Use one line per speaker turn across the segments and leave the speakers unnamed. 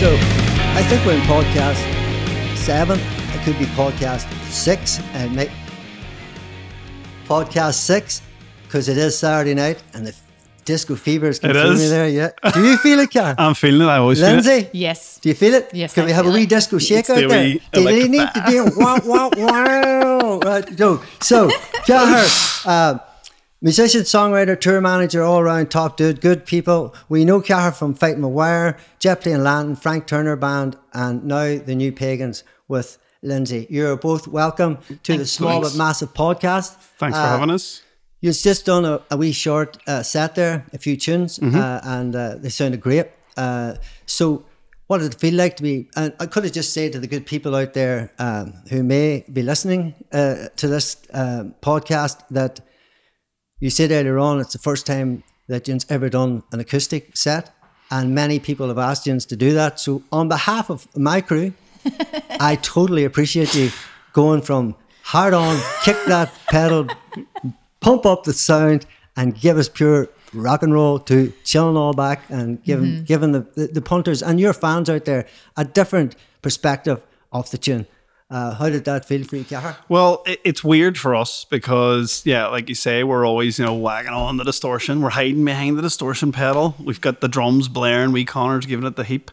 So I think we're in podcast seven. It could be podcast six. And make podcast six because it is Saturday night and the disco fever is
It
consuming me there. Yeah. Do you feel it, Karen?
I'm feeling it. I always feel it.
Lindsay?
Yes.
Do you feel it?
Yes,
Can
I
we have a wee
it.
disco shake
Let's
out
do a
there? Do they need to do wow, wow, wow? Right, no. So, Cahir, uh, musician, songwriter, tour manager, all round top dude, good people. We know Cahir from Fighting with Wire, Jeopardy and Lanton, Frank Turner Band, and now the New Pagans with Lindsay. You're both welcome to the small
Thanks.
but massive podcast.
Thanks for
Uh,
having us.
You've just done a, a wee short uh, set there, a few tunes,
Mm-hmm.
uh, and uh, they sounded great. Uh, so, what did it feel like to be? And I could have just said to the good people out there um, who may be listening uh, to this um podcast that you said earlier on it's the first time that you've ever done an acoustic set, and many people have asked you to do that. So, on behalf of my crew, I totally appreciate you going from hard on, kick that pedal, pump up the sound, and give us pure rock and roll to chilling all back and giving mm-hmm. giving the, the, the punters and your fans out there a different perspective of the tune. Uh, how did that feel for you, Cahir?
Well, it, it's weird for us because, yeah, like you say, we're always, you know, wagging on the distortion. We're hiding behind the distortion pedal. We've got the drums blaring. We Connor's giving it the heap.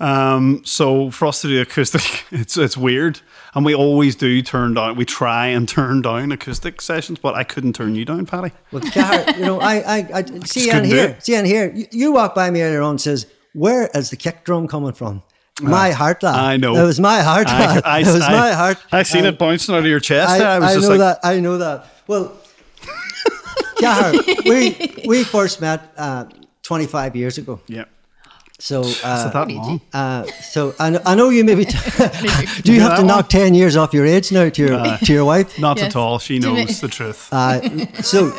Um, so for us to do acoustic, it's it's weird, and we always do turn down. We try and turn down acoustic sessions, but I couldn't turn you down, Paddy.
Well, Cahir, you know, I, I, I see and
couldn't do
here, see and here. You, you walk by me earlier on and says, "Where is the kick drum coming from?" My heart, lad.
Uh, I know.
It was my heart,
I,
lad.
I,
it was
I-
my heart.
I seen
And
it bouncing out of your chest.
I,
there. I was
I
just
know
like,
that. I know that. Well, Cahir, we we first met uh, 25 years ago.
yeah.
So,
Is
uh,
that long?
uh, so I know, I know you maybe. T- do you
Yeah,
have to
that
knock 10 years off your age now to your to your wife?
Not
Yes.
at all. She knows the truth.
Uh, so,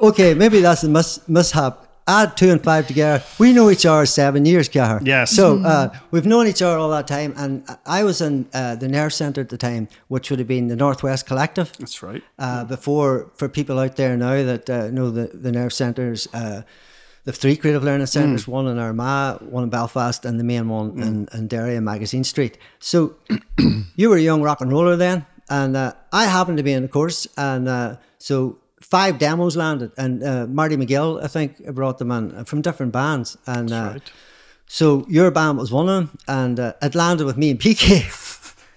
okay, maybe that's a mis- mishap. Add two and five together. We know each other seven years, Cahir.
Yes.
So uh, we've known each other all that time, and I was in uh, the Nerve Centre at the time, which would have been the Northwest Collective.
That's right.
Uh, before, for people out there now that uh, know the, the Nerve Centres, uh, the three creative learning centres,
Mm.
one in Armagh, one in Belfast, and the main one in, in Derry and Magazine Street. So you were a young rock and roller then, and uh, I happened to be in the course, and uh, so five demos landed, and uh, Marty McGill, I think, brought them in uh, from different bands, and uh,
right.
so your band was one of them, and uh, it landed with me and PK.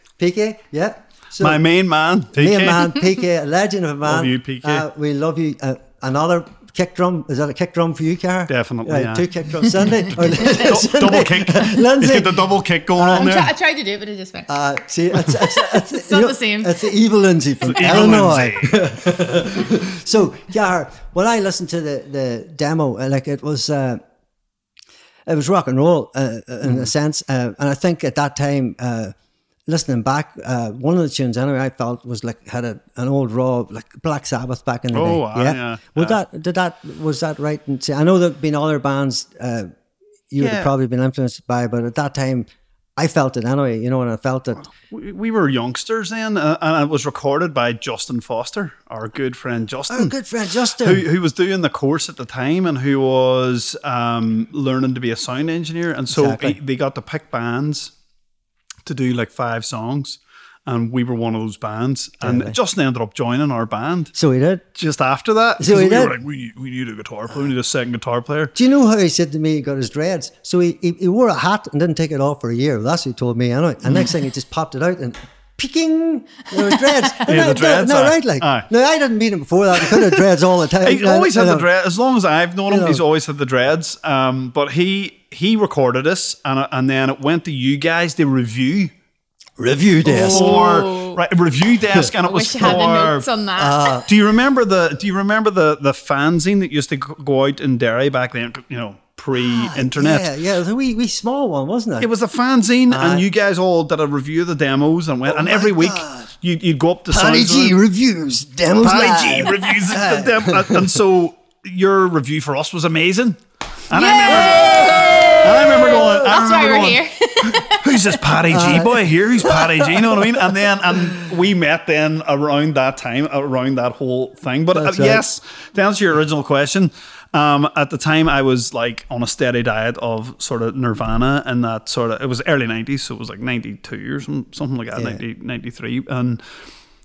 PK, yeah. So
My main man, PK.
and man, PK, a legend of a man.
Love you, PK.
Uh, we love you. Uh, another kick drum. Is that a kick drum for you, Cahir?
Definitely,
Right,
yeah.
Two kick drums. Sunday. or
double kick. He's
Lindsay.
got the double kick going on there.
I tried to do it, but it just went.
Uh, see, it's, it's, it's,
It's
you
not the same.
It's the evil Lindsay from
Evil
Illinois.
Lindsay.
So, Cahir, when I listened to the, the demo, uh, like it was, uh, it was rock and roll uh, uh, in a sense, uh, and I think at that time, uh, listening back, uh, one of the tunes anyway I felt was like had a, an old raw like Black Sabbath back in the
Oh,
day.
wow, yeah,
Would
yeah.
that did that was that right? And I know there've been other bands uh, you would
Yeah.
have probably been influenced by, but at that time. I felt it anyway, you know, and I felt it.
we, we were youngsters then, uh, and it was recorded by Justin Foster, our good friend Justin.
Our good friend Justin.
who, who was doing the course at the time and who was um, learning to be a sound engineer. And so
Exactly.
he- they got to pick bands to do like five songs. And we were one of those bands. And
Really?
Justin ended up joining our band
so he did.
just after that.
So he
we
did?
were like, we need, we need a guitar player, we need a second guitar player.
Do you know how he said to me he got his dreads? So he, he, he wore a hat and didn't take it off for a year. That's what he told me anyway. And next thing he just popped it out and peeking, there was dreads. And
Yeah, the dreads,
No, right, like.
Aye.
No, I didn't meet him before that. He could have dreads all the time.
He always
I- I
had the
know.
dreads. As long as I've known him,
know.
he's always had the dreads. Um, but he he recorded us, and uh, and then it went to you guys to review
Review desk.
for right review desk, and it
I
was
wish I had
for
notes on that. Ah.
Do you remember the Do you remember the the fanzine that used to go go out in Derry back then? You know, pre-internet.
Ah, yeah, yeah, it was a wee, wee small one, wasn't it?
It was a fanzine,
Aye.
and ah. you guys all did a review of the demos, and went. Oh and
Oh my
every week
God.
you you'd go up to
Paddy G reviews demos
Paddy G reviews the demo, and- and so your review for us was amazing. And I remember, I remember going. I
That's why we're
going,
here.
Who's this Paddy G boy here? Who's Paddy G? You know what I mean? And then and we met then around that time, around that whole thing. But uh,
right.
yes, to answer your original question, um, at the time I was like on a steady diet of sort of Nirvana and that sort of. It was early '90s, so it was like '92 or some, something like that,
Yeah.
90, 93, and.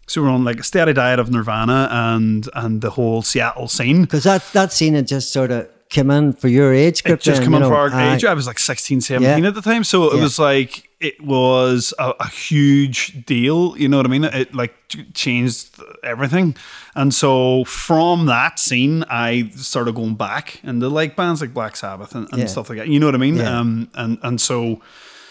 So we're on like a steady diet of Nirvana and and the whole Seattle scene.
Because that, that scene had just sort of came in for your age group.
It just
then,
come in
know.
for our age. I was like 16, 17
Yeah.
at the time. So it
Yeah.
was like, it was a, a huge deal. You know what I mean? It like changed everything. And so from that scene, I started going back into like bands like Black Sabbath and, and
Yeah.
stuff like that. You know what I mean? Um, and, and so,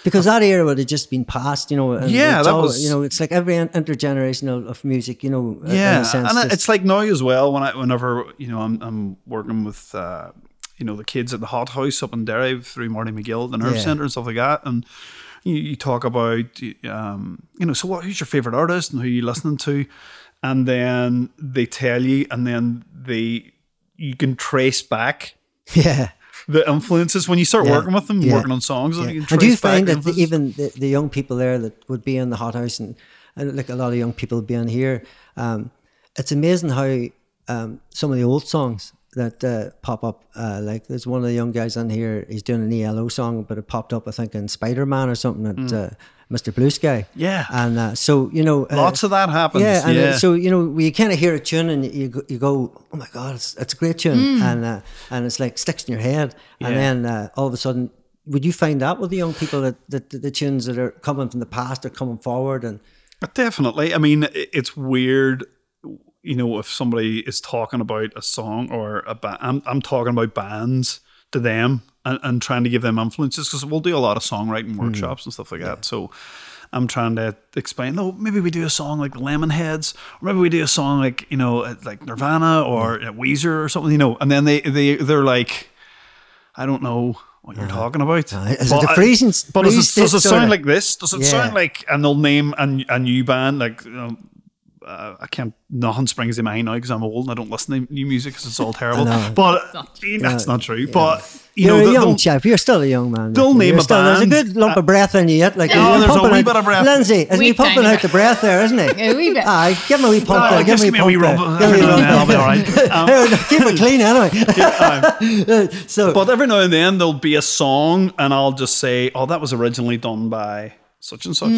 Because that era would have just been passed, you know. and
Yeah, that
all-
was-
You know, it's like every in- intergenerational of music, you know. in a
yeah.
sense,
And it's like now as well, when I, whenever, you know, I'm, I'm working with, uh, you know, the kids at the Hot House up in Derry through Marty McGill, the Nerve
Yeah.
Centre and stuff like that. And you, you talk about, um, you know, so what, who's your favorite artist and who you listening to? And then they tell you, and then they, you can trace back
yeah.
The influences when you start
Yeah.
working with them,
Yeah.
working on songs.
Yeah. And do you find that the, even the, the young people there that would be in the hothouse and, and like a lot of young people being here, um, it's amazing how um, some of the old songs that uh, pop up, uh, like there's one of the young guys in here, he's doing an ELO song, but it popped up, I think, in Spider Man or something at uh, Mr. Blue Sky.
Mm. Yeah.
And uh, so, you know, uh,
Lots of that happens.
yeah, and
yeah.
uh, so you know, we kind of hear a tune and you go, you go, oh my god, it's, it's a great tune, and uh, and it's like sticks in your head, and then uh, all of a sudden, would you find that with the young people that, that the, the tunes that are coming from the past are coming forward, and
Definitely. I mean, it's weird, you know, if somebody is talking about a song or a band. I'm, I'm talking about bands to them and, and trying to give them influences because we'll do a lot of songwriting workshops and stuff like that. So I'm trying to explain, no, maybe we do a song like Lemonheads, or maybe we do a song like, you know, uh, like Nirvana or uh, Weezer or something, you know, and then they, they, they're like, I don't know what you're talking about.
Uh, is it the
I-
freezing-
But does it, does it sound like this? Does it
Yeah.
sound like, and they'll name a, a new band, like, you know, uh, I can't, nothing springs to mind now because I'm old and I don't listen to new music because it's all terrible.
know.
But that's not true. But, you
you're
know,
a
they'll-
young chap. You're still a young man.
They'll
You're
name a
still- There's a good lump of breath in you yet. Like
Oh,
there's a wee
out-
bit of breath.
Lindsay, is he pumping out the breath there, isn't he?
A wee bit.
Aye, give him a wee pump
Oh,
there. Give
just
him a wee
give me a wee
pump
rub.
Give me a
every now and
wee
then, I'll be all right. Um.
Keep it clean anyway. so,
But every now and then there'll be a song, and I'll just say, "Oh, that was originally done by such and such,"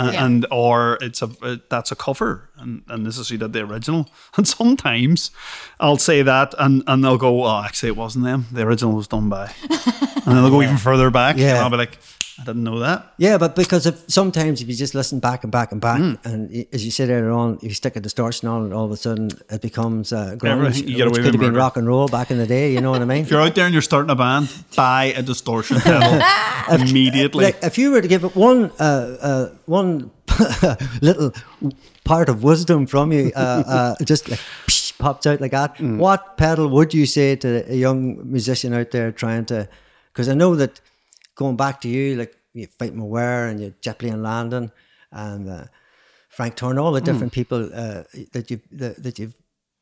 and,
Yeah.
and or it's a uh, that's a cover, and, and this is who did the original. And sometimes I'll say that, and and they'll go, "Oh, actually, it wasn't them. The original was done by," and then they'll go even further back, and
Yeah.
I'll be like, "I didn't know that."
Yeah, but because if sometimes if you just listen back and back and back,
Hmm.
and as you said earlier on, if you stick a distortion on it, all of a sudden it becomes uh, grunge,
you get
which
away
could
with
have been rock and roll back in the day. You know what I mean?
If you're out there and you're starting a band, buy a distortion pedal immediately.
like if you were to give it one uh, uh, one little part of wisdom from you, uh, uh, just like psh, pops out like that.
Mm.
What pedal would you say to a young musician out there trying to? Because I know that going back to you, like you Fight with Wire and you Jetplane Landing and uh, Frank Turner, all the
Mm.
different people uh, that you that, that you've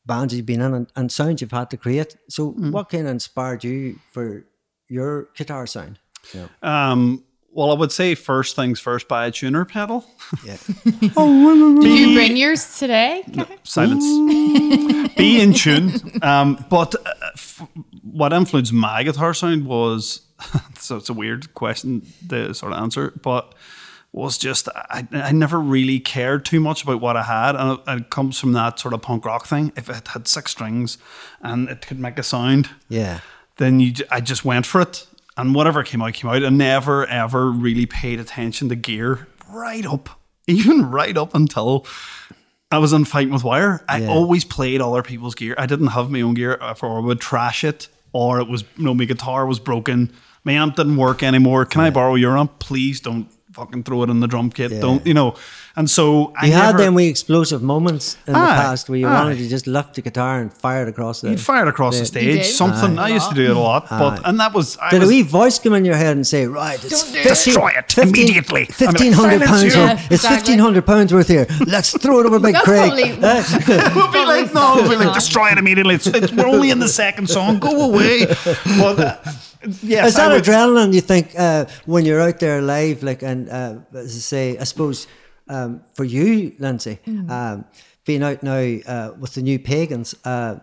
bands you've been in and, and sounds you've had to create. So,
Mm.
what kind of inspired you for your guitar sound? Yeah.
um, well, I would say first things first, buy a tuner pedal.
Yeah.
Did you bring yours today? Kevin?
silence. Be in tune. Um, but uh, f- what influenced my guitar sound was so it's a weird question to sort of answer, but was just I, I never really cared too much about what I had, and it, it comes from that sort of punk rock thing. If it had six strings and it could make a sound,
Yeah.
then you, I just went for it. And whatever came out, came out. I never, ever really paid attention to gear right up, even right up until I was in Fighting with Wire. I
Yeah.
always played other people's gear. I didn't have my own gear, or I would trash it, or it was, you know, my guitar was broken. My amp didn't work anymore. Can I borrow your amp? Please don't fucking throw it in the drum kit.
Yeah.
Don't, you know. And so I
You had
never,
them wee explosive moments in the past where you
aye.
wanted to just lift the guitar and fire it across the.
You'd fire it across the,
the-
stage. Something
Aye.
I used to do it a lot, but and that was I
Did a wee voice come in your head and say, "Right, it's
Don't it.
15
Destroy it immediately." I'm like,
Fifteen hundred pounds.
you."
worth-
Yeah,
It's
exactly.
fifteen hundred pounds worth here. Let's throw it over Big
That's
Craig.
We'll be like, no, we'll be like, destroy it immediately. It's, it's, we're only in the second song. Go away. But, uh, yes,
Is that
would-
adrenaline? You think uh, when you're out there live, like, and uh, as I say, I suppose um, for you, Lindsay,
Mm.
um, being out now uh, with the new pagans, uh,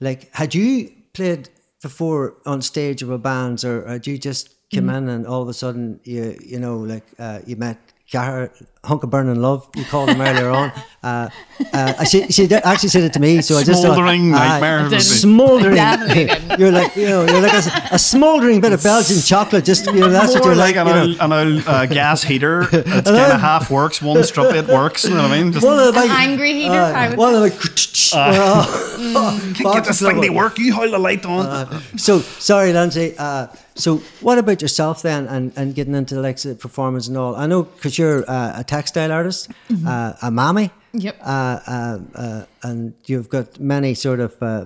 like, had you played before on stage with bands, or had you just come
Mm.
in and all of a sudden you, you know, like, uh, you met Cahir, hunk of burning love, you called him earlier on. Uh, uh, she, she did- actually said it to me, so I just
Smouldering
uh,
nightmare. would be-
smoldering. You're like, you know, you're like a, a smoldering bit of Belgian chocolate. Just you know, that's what you're like.
like,
you know.
an, old, uh, gas heater. It's kind of half works, one strip it works. You know what I mean? Just
One of the
An
big-
angry heater,
uh,
I would
one of
say.
the
can't get this thing to work. You hold the light on.
So sorry, Lindsay. Uh, so what about yourself then, and, and getting into like the performance and all? I know because you're uh, a textile artist, uh, a mammy.
Yep.
Uh, uh, uh, and you've got many sort of uh,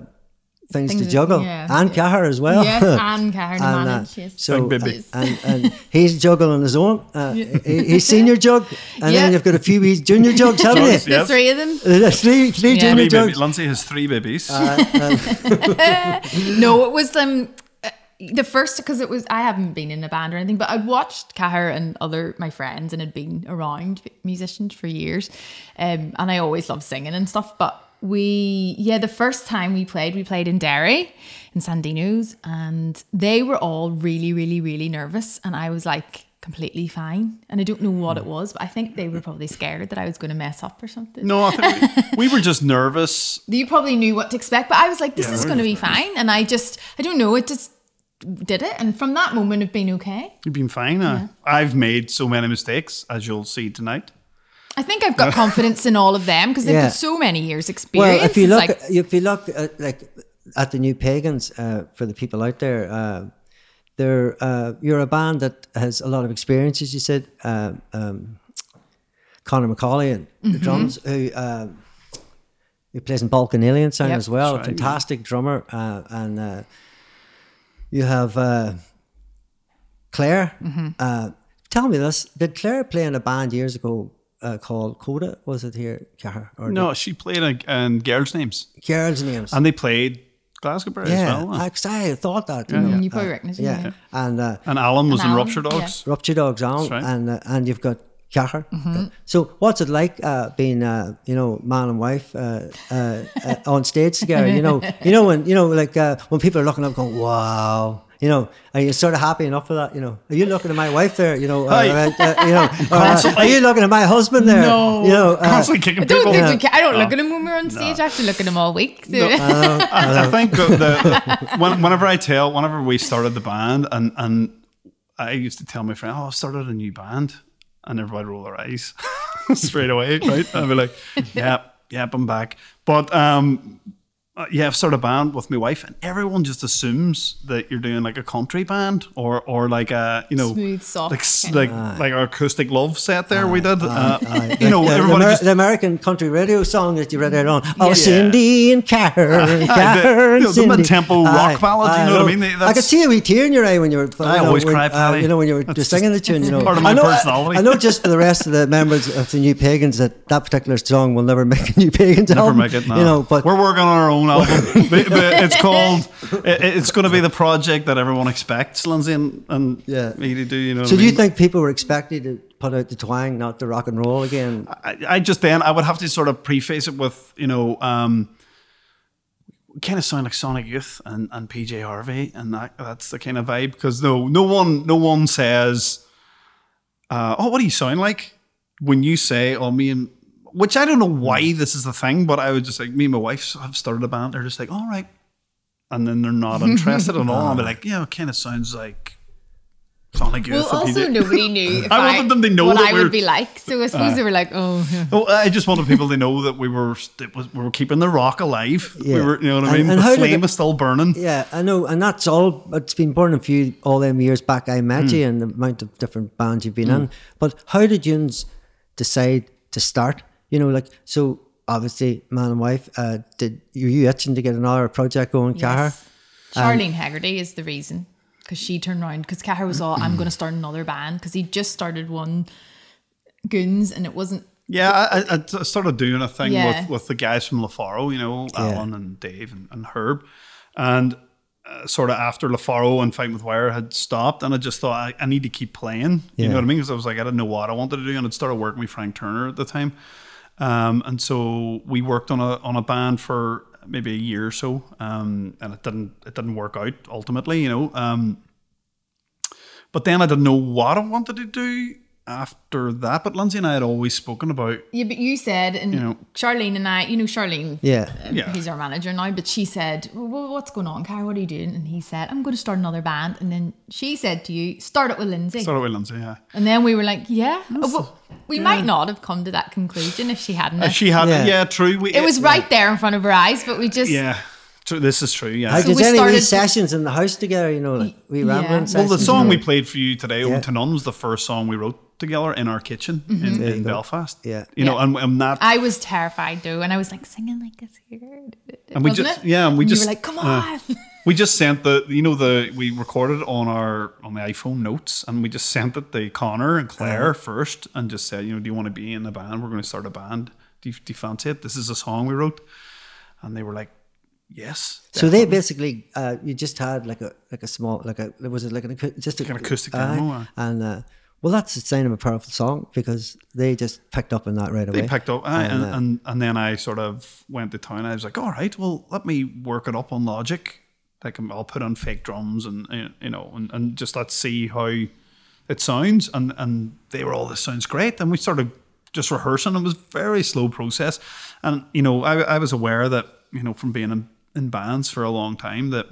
things, to
Things that-
juggle,
yeah.
and Cahir as well.
Yes, and Cahir to
And, uh,
manage, yes.
So,
Big
and, and he's juggling his own. Uh, he, he's senior jug, and
Yeah.
then you've got a few wee junior jugs, haven't you?
yeah.
The three of them.
There's three, three
Yeah.
junior
Three baby.
jugs.
Lindsay has three babies.
No, it was them. uh, the first because it was I haven't been in a band or anything, but I'd watched Cahir and other my friends and had been around musicians for years, um, and I always loved singing and stuff. But we, yeah, the first time we played, we played in Derry, in Sandino's, and they were all really, really, really nervous, and I was like completely fine, and I don't know what it was, but I think they were probably scared that I was going to mess up or something.
no, I think we, we were just nervous.
You probably knew what to expect, but I was like, this
Yeah,
is going to be fine. And I just, I don't know, it just did it. And from that moment, I've been okay.
You've been fine. Uh, I've made so many mistakes, as you'll see tonight.
I think I've got confidence in all of them because they've
Yeah.
got so many years experience.
Well, if you look,
like,
at, if you look at like at the new pagans uh, for the people out there, uh, they're uh, you're a band that has a lot of experience, as you said. Uh, um, Connor McCauley and the
Mm-hmm.
drums, who uh, who plays in Balkan Alien Sound
Yep.
as well, a
That's right, yeah.
fantastic drummer, uh, and uh, you have uh, Claire.
Mm-hmm.
Uh, tell me this: Did Claire play in a band years ago uh, called Coda? Was it here, Cahir? Or
No, she played in, in girls' names,
girls' names.
and they played Glasgow
yeah,
as well.
I, 'cause I thought that. You know,
Mm, you probably
uh,
reckon it,
yeah.
yeah.
and uh,
and Alan was
And
in
Alan,
Rupture
yeah.
Dogs.
Rupture Dogs on,
right.
and uh, and you've got Cahir.
Mm-hmm.
So what's it like uh, being uh, you know man and wife uh, uh, uh, on stage together? You know, you know when you know like uh, when people are looking up, going wow. You know, are you sort of happy enough for that? You know, are you looking at my wife there? You know, uh, uh, you know, or, uh, are you looking at my husband there?
No.
you know, uh,
Constantly kicking
I don't,
people.
think
Yeah.
we I don't
No.
look at them when we're on stage. I have to look at him all week. So.
I, I think the, the whenever I tell, whenever we started the band, and and I used to tell my friend, "Oh, I've started a new band," and everybody roll their eyes straight away, right? I'd be like, "Yep, yep, I'm back." But um, uh, yeah, I've started a band with my wife, and everyone just assumes that you're doing like a country band or or like a you know
Smooth, soft
like like
of-
like our acoustic love set there we did. uh,
Aye,
you know,
like the, the, Amer-
just
the American country radio song that you read out on. Oh,
Yeah.
Cindy and Karen, Karen,
you know, the
Cindy.
mid-tempo rock
Aye,
ballad, you know what I mean?
I could see a wee tear in your eye when you were. you
I
know,
always
when,
cry,
uh,
Paddy.
you know, when you were
That's
just singing the tune. You know,
part of my
I know,
personality.
I, I know just for the rest of the members of the New Pagans that that particular song will never make a New Pagans
Never
album.
make it. No.
You know, but
we're working on our own album. The- the- it's called. it- It's going to be the project that everyone expects, Lindsay and, and
Yeah.
me to do. You know.
so do
I
you think people were expecting to put out the twang, not the rock and roll again?
I, I just then I would have to sort of preface it with you know. um Kind of sound like Sonic Youth and, and PJ Harvey, and that that's the kind of vibe because no no one no one says, uh, "Oh, what do you sound like?" When you say, "Oh, me and," which I don't know hmm. why this is the thing, but I would just like me and my wife have started a band. They're just like, "All right," and then they're not interested at all. I'll be ah. like, "Yeah, it kind of sounds like Sonic Youth."
Well,
and
also nobody knew
I
I,
wanted them to know
what
that
I
we're-
would be like. So I suppose ah. they were like, oh, yeah.
Well, I just wanted people to know that we were it was, we were keeping the rock alive. We
Yeah.
were, you know what I mean.
and
the flame
it-
was still burning.
Yeah, I know, and that's all. It's been burning for you all them years back. I met
Hmm.
you, and the amount of different bands you've been hmm. in. But how did you decide to start? You know, like so. Obviously, man and wife. Uh, did were you itching to get another project going, Cahir?
Yes. Charlene Haggerty is the reason because she turned around because Cahir was all, I'm going to start another band because he just started one, Goons, and it wasn't.
Yeah, I, I, I started doing a thing
Yeah.
with, with the guys from LaFaro, you know, Alan and Dave and, and Herb, and uh, sort of after LaFaro and Fight with Wire had stopped, and I just thought I, I need to keep playing. You
Yeah.
know what I mean? Because I was like, I didn't know what I wanted to do, and I'd started working with Frank Turner at the time, um, and so we worked on a on a band for maybe a year or so, um, and it didn't it didn't work out ultimately, you know. Um, but then I didn't know what I wanted to do after that. But Lindsay and I had always spoken about
Yeah, but you said, and
You know-
Charlene and I, you know, Charlene,
Yeah.
uh,
Yeah.
he's our manager now, but she said, well, what's going on, Cahir? What are you doing? And he said, I'm going to start another band. And then she said to you, start it with Lindsay.
started with Lindsay, yeah.
and then we were like, yeah. Well, we might not have come to that conclusion if she hadn't.
Uh, she had,
Yeah.
yeah, true. We,
it was right there in front of her eyes, but we just,
Yeah, true. This is true. Yeah.
How
So
did
we
any
started-
wee sessions in the house together? You know, like we
Yeah.
rambling
Well,
the song we played for you today,
Yeah.
"Ode to None," was the first song we wrote together in our kitchen
Mm-hmm.
in, in. Belfast.
Yeah.
you know,
Yeah.
and, and that,
I was terrified though, and I was like singing like a scared.
and we just,
it?
yeah, and we
you
just
were like, come
uh,
on.
we just sent the, you know, the we recorded it on our on the iPhone notes, and we just sent it to Connor and Claire
Uh-huh.
first, and just said, you know, do you want to be in a band? We're going to start a band. Do you, do you fancy it? This is a song we wrote, and they were like, yes.
So they basically, uh, you just had like a like a small like a was it like an just a,
an acoustic
aye.
demo,
and uh, well, that's the sign of a powerful song because they just picked up on that right away.
they picked up aye, and,
uh,
and and then I sort of went to town. I was like, all right, well, let me work it up on Logic. Like um, I'll put on fake drums and uh, you know, and, and just let's see how it sounds. And and they were all this sounds great. And we started just rehearsing. It was a very slow process. And you know, I I was aware that you know from being in, in bands for a long time that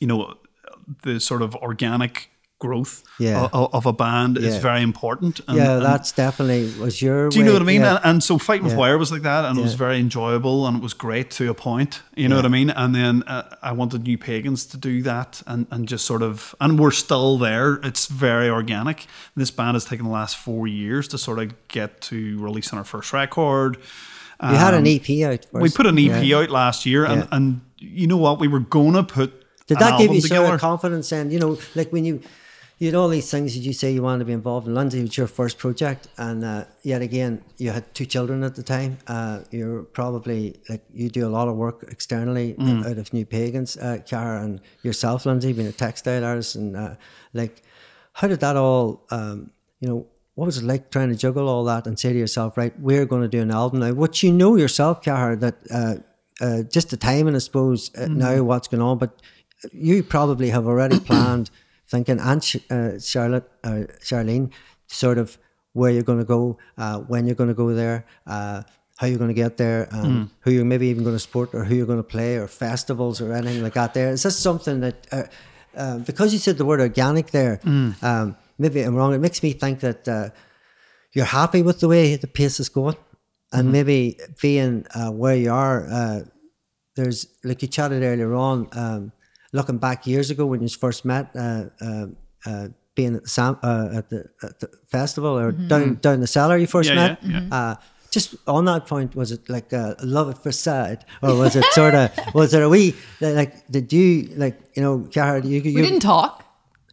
you know the sort of organic growth
Yeah.
of, of a band is very important. And,
yeah, that's definitely was your.
do you know what I mean?
yeah.
And, and so fighting with
Yeah.
wire was like that, and it was very enjoyable, and it was great to a point. You know what I mean? And then uh, I wanted New Pagans to do that, and and just sort of, and we're still there. It's very organic. This band has taken the last four years to sort of get to releasing our first record.
You had an
Um,
EP out. First.
We put an EP
yeah.
out last year, and
Yeah.
and you know what? We were gonna put.
Did that give you
together.
sort of confidence? And you know, like when you you had all these things that you say you wanted to be involved in. Lindsay, it was your first project, and uh, yet again, you had two children at the time. Uh, you're probably like you do a lot of work externally
Mm.
out of New Pagans, uh, Cahir, and yourself, Lindsay, being a textile artist, and uh, like, how did that all? Um, you know. What was it like trying to juggle all that and say to yourself, right, we're going to do an album now? What you know yourself, Cahir, that uh, uh, just the timing, I suppose, uh, now what's going on, but you probably have already planned thinking and uh, charlotte uh, charlene sort of where you're going to go uh, when you're going to go there uh, how you're going to get there um, who you're maybe even going to support or who you're going to play or festivals or anything like that there. Is this something that because you said the word organic there um, maybe i'm wrong it makes me think that uh, you're happy with the way the pace is going and maybe being uh, where you are uh, there's like you chatted earlier on, um, looking back years ago when you first met, uh, uh, uh, being at the, Sam, uh, at the at the festival or down down the cellar you first
Yeah,
met.
yeah, yeah.
Uh, just on that point, was it like uh, love at first sight, or was it sort of was it a wee like did you like you know Cahir, you you
we didn't talk.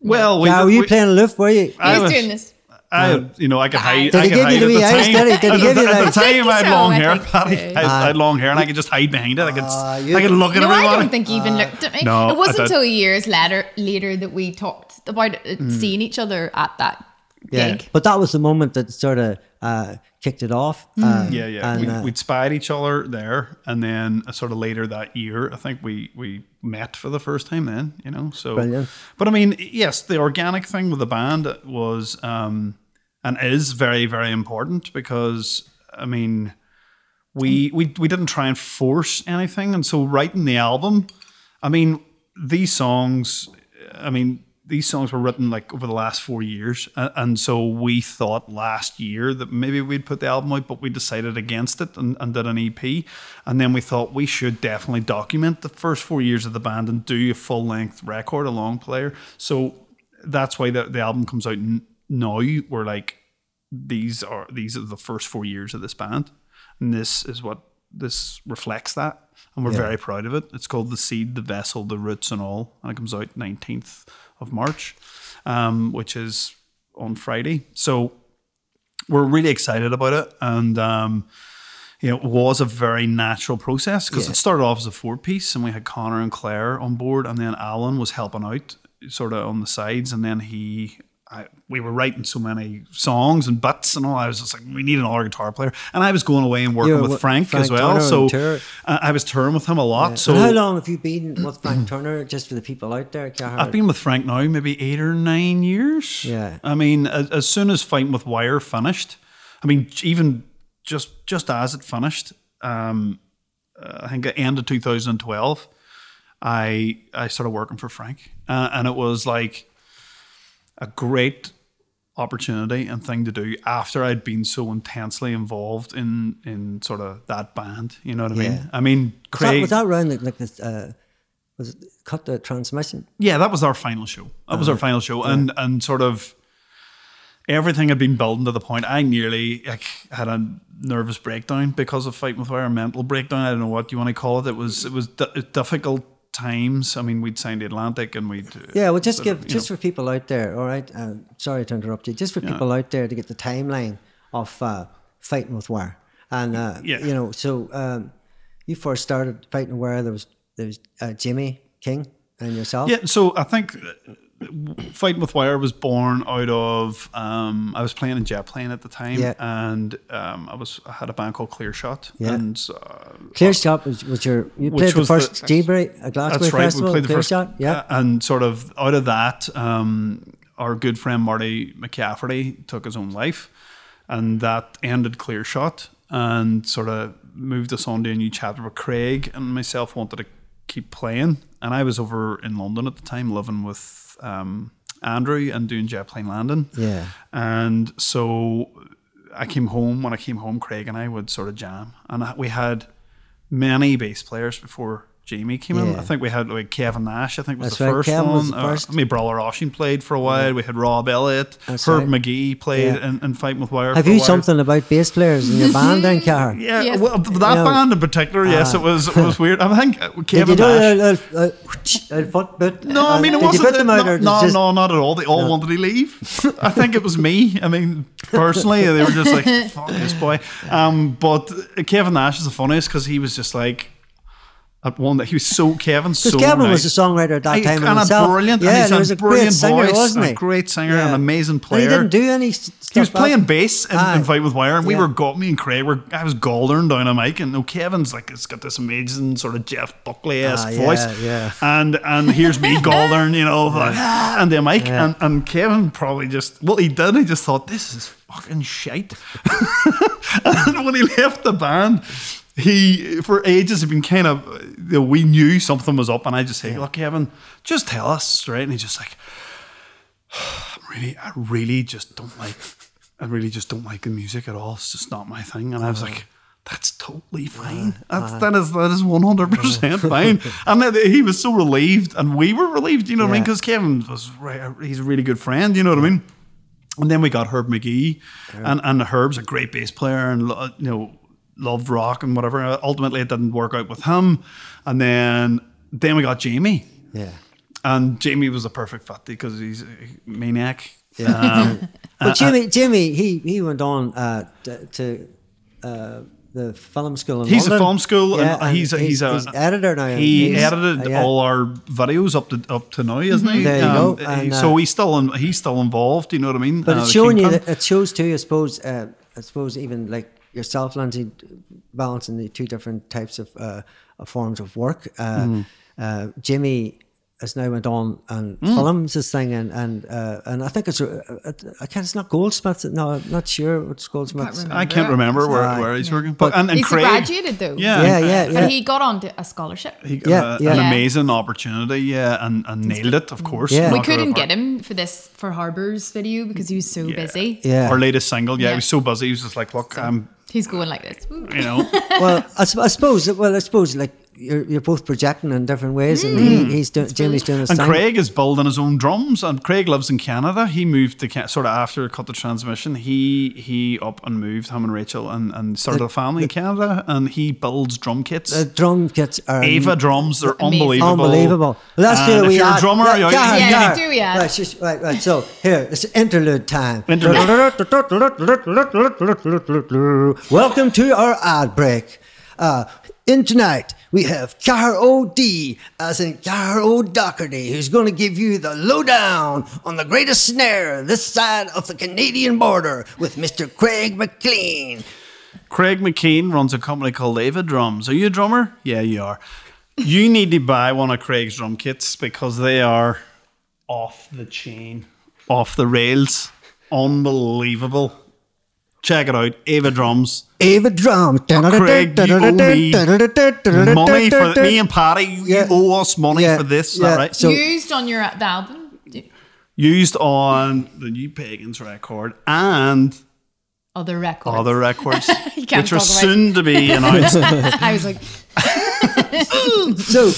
Well, we,
Cahir, were you
we-
playing aloof? Were you?
He
I
was,
was-
doing this.
I, you know, I could hide.
Did
I
he
could
give you
hide
the
at
wee
the
eyes,
time.
did he? Did he
at,
give
the,
you
at the
that?
time, I had long hair.
think
I, I had long hair, and I could just hide behind it. I could,
Ah,
I could look at
No,
everybody.
I don't think he even looked at me.
No,
it wasn't until years later later that we talked about it,
Mm.
seeing each other at that
Yeah,
gig.
but that was the moment that sort of uh, kicked it off. Uh,
Yeah, yeah.
and,
we,
uh,
we'd spied each other there, and then uh, sort of later that year, I think we we met for the first time. Then, you know, so.
Brilliant.
But I mean, yes, the organic thing with the band was um, and is very very important because I mean, we we we didn't try and force anything, and so writing the album, I mean, these songs, I mean. These songs were written like over the last four years, and so we thought last year that maybe we'd put the album out, but we decided against it and, and did an EP. And then we thought we should definitely document the first four years of the band and do a full length record, a long player. So that's why the, the album comes out now. We're like, these are these are the first four years of this band, and this is what this reflects that, and we're
Yeah.
very proud of it. It's called the Seed, the Vessel, the Roots, and all, and it comes out nineteenth of March, um, which is on Friday. So we're really excited about it, and um, you know, it was a very natural process because
Yeah.
it started off as a four piece and we had Connor and Claire on board and then Alan was helping out sort of on the sides and then he I, we were writing so many songs and bits and all. I was just like, we need another guitar player, and I was going away and working with Frank,
Frank
as well.
Turner
So. I was touring with him a lot. So
and how long have you been with Frank Turner? Just for the people out there,
I've been with Frank now maybe eight or nine years.
Yeah.
I mean, as, as soon as Fighting with Wire finished, I mean, even just just as it finished, um, uh, I think at the end of 2012, I I started working for Frank, uh, and it was like a great opportunity and thing to do after I'd been so intensely involved in in sort of that band. You know what I
Yeah.
mean? I mean,
was that,
Craig.
was that around like, like this? Uh, was it cut the transmission?
yeah, that was our final show. That was our final show, and and sort of everything had been building to the point I nearly like had a nervous breakdown because of fighting with wire, a mental breakdown. I don't know what you want to call it. It was it was di- difficult times. I mean, we'd signed the Atlantic, and we'd
Yeah, well, just
sort of,
give just
know,
for people out there. All right, uh, sorry to interrupt you. Just for people out there to get the timeline of uh, fighting with wire, and uh,
Yeah.
you know, so um, you first started fighting wire. There was there was uh, Jimmy King and yourself.
Yeah, so I think uh, Fighting with Wire was born out of um, I was playing in jet plane at the time,
Yeah.
and um, I was I had a band called Clear Shot,
Yeah.
and uh,
Clear Shot was, was your you played the
was the-
first G-Break at Glasgow
That's right.
Festival.
We played the
Clear
first,
Shot, yeah.
uh, and sort of out of that, um, our good friend Marty McCafferty took his own life, and that ended Clear Shot, and sort of moved us on to a new chapter. But Craig and myself wanted to keep playing, and I was over in London at the time, living with um, Andrew and doing jet plane landing.
Yeah.
And so I came home. When I came home, Craig and I would sort of jam, and we had many bass players before Jamie came in. I think we had like Kevin Nash. I think was
That's
the
right,
first
Kevin
one.
was the
Uh,
first.
my brother Oshin played for a while. We had Rob Elliott,
That's
Herb
right.
McGee played
Yeah.
in, in Fighting with Wire.
Have
for
you
while.
something about bass players in your band then, Cahir?
Yeah,
Yes.
well, th- that
No.
band in particular, yes,
Ah.
it was it was weird. I think uh,
Did you
Kevin
do
Nash.
a, a, a, a foot bit?
No, I mean it wasn't.
you put
no, no,
just,
no, not at all. They all wanted to leave. I think it was me. I mean, personally, they were just like, "Fuck this boy." Um, but Kevin Nash is the funniest because he was just like. At one that he was so Kevin so
Kevin
nice.
was a songwriter at that
I-
time
and
himself.
a brilliant,
yeah,
and he's
he
a
was a
brilliant
great singer,
voice,
wasn't he?
a great singer,
Yeah.
an amazing
And
player.
he didn't do any stuff.
He was playing bass in, in Fight with Wire, and we were got me and Craig were I was goldering down a mic, and no Kevin's like it's got this amazing sort of Jeff Buckley esque
Ah, yeah,
voice,
yeah.
and and here's me goldering, you know, like, "Ah," and the mic,
Yeah.
and and Kevin probably just well he did, he just thought this is fucking shite, and when he left the band. He for ages had been kind of you know, we knew something was up, and I just say, "Look, Kevin, just tell us straight." And he's just like, really, I really just don't like, I really just don't like the music at all. It's just not my thing. And I was uh-huh. like, that's totally uh-huh. fine. That's, uh-huh. that is that is one hundred percent fine. And he was so relieved, and we were relieved. You know what I mean? Because Kevin was right, he's a really good friend. You know what I mean? And then we got Herb McGee, and and Herb's a great bass player, and you know loved rock and whatever. Ultimately, it didn't work out with him, and then then we got Jamie.
Yeah.
And Jamie was a perfect fit because he's a maniac.
Yeah.
Um,
But Jimmy, Jimmy, he he went on uh, to, to uh, the film school. In
he's a
London.
film school,
Yeah,
and he's a, he's, a
editor now.
He edited
uh, yeah.
all our videos up to up to now, isn't he?
There you
Um,
go, and,
he-
uh,
so he's still in, he's still involved. You know what I mean?
But
Uh,
it's showing you that it shows too. I suppose. Uh, I suppose even like yourself, Lindsay, balancing the two different types of uh, of forms of work. Uh,
Mm.
uh, Jimmy has now went on and
Mm.
films his thing, and and uh, and I think it's uh, I can't. It's not Goldsmith. No, I'm not sure what's Goldsmith.
remember.
I can't remember where,
Aye.
where he's working, but, and, and
He's
Craig,
graduated though.
Yeah,
Yeah,
and-
yeah,
and.
But he got on a scholarship.
He got
Yeah,
a-
yeah.
an
Yeah.
amazing opportunity, yeah, and, and nailed it, of course.
Yeah.
we couldn't get him for this for Harbour's video because he was so busy.
Yeah.
Our latest single, yeah, he was so busy. He was just like, "Look, I'm,
He's going like this.
You know,
well, I, I suppose. Well, I suppose like you're, you're both projecting in different ways, and he, he's doing Jamie's doing his
And
thing.
Craig is building his own drums, and Craig lives in Canada. He moved to Ca- sort of after cut the transmission. He he up and moved him and Rachel and, and started a family in Canada, and he builds drum kits.
the drum kits are
Ava drums, they're
Amazing.
unbelievable.
Unbelievable. Let's do
And
it.
If
we
you're a
add-
drummer,
Yeah, yeah,
Yeah,
yeah.
do we add?
Right, just, right, right. So here, it's interlude time. Welcome to our ad break. Uh, in tonight, we have Car O.D., as in Car O'Doherty, who's going to give you the lowdown on the greatest snare this side of the Canadian border with Mr. Craig McLean.
Craig McKean runs a company called Ava Drums. Are you a drummer? Yeah, you are. You need to buy one of Craig's drum kits because they are off the chain, off the rails, unbelievable. Check it out, Ava Drums.
Ava Drums.
Craig, you owe me money for me and Patty. You
Yeah.
owe us money
Yeah,
for this.
Yeah.
right?
So-
Used on your the album.
Used on the New Pagans record and
Other records.
other records, which are soon to be announced.
I was like,
So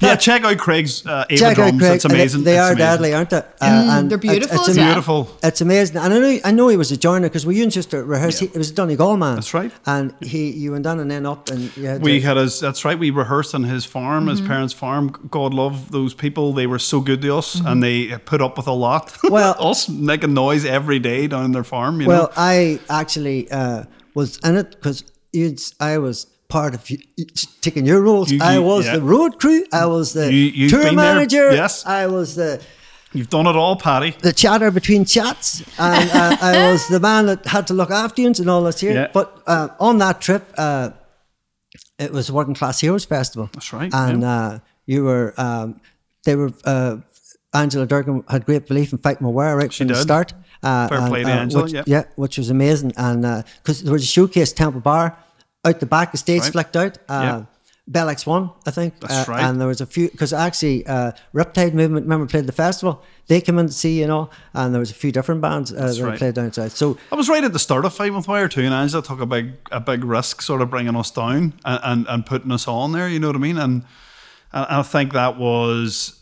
yeah, check out Craig's uh, Ava
check
Drums.
out Craig.
It's amazing.
They, they
It's
are
amazing.
deadly, aren't they? Uh, and
they're beautiful
It's,
as
am-
Beautiful.
It's amazing, and I know I know he was a joiner because we used just to rehearse. He, it was a Donegal man.
That's right.
And he, you went down and then up, and you had
We
to,
had his. That's right. We rehearsed on his farm,
Mm-hmm.
his parents' farm. God love those people. They were so good to us,
Mm-hmm.
and they put up with a lot.
Well-
us making noise every day down in their farm. You
Well,
know,
I actually uh, was in it because I was part of you, taking your roles.
You-
I was
yeah.
the road crew. I was the
You-
tour
been there,
manager.
yes.
I was the
you've done it all, Paddy.
the chatter between chats, and uh, I was the man that had to look after you and all this here.
Yeah.
But uh, on that trip, uh, it was Working Class Heroes Festival.
That's right,
And
yeah.
uh, you were, um, they were. Uh, Angela Dorgan had great belief in fighting with wire right from the start. Uh,
Fair
and,
play to Angela,
which,
yeah.
yeah, which was amazing. And because there was a showcase Temple Bar out the back, the stage
Right.
flicked out. Uh,
Yeah.
Bell X One, I think.
That's
Uh,
right.
And there was a few because actually, uh, Riptide Movement, remember played the festival. They came in to see, you know, and there was a few different bands uh, that
right.
played down south. So
I was right at the start of Fight with Wire too, and Angela took a big a big risk, sort of bringing us down and, and, and putting us on there. You know what I mean? And, and I think that was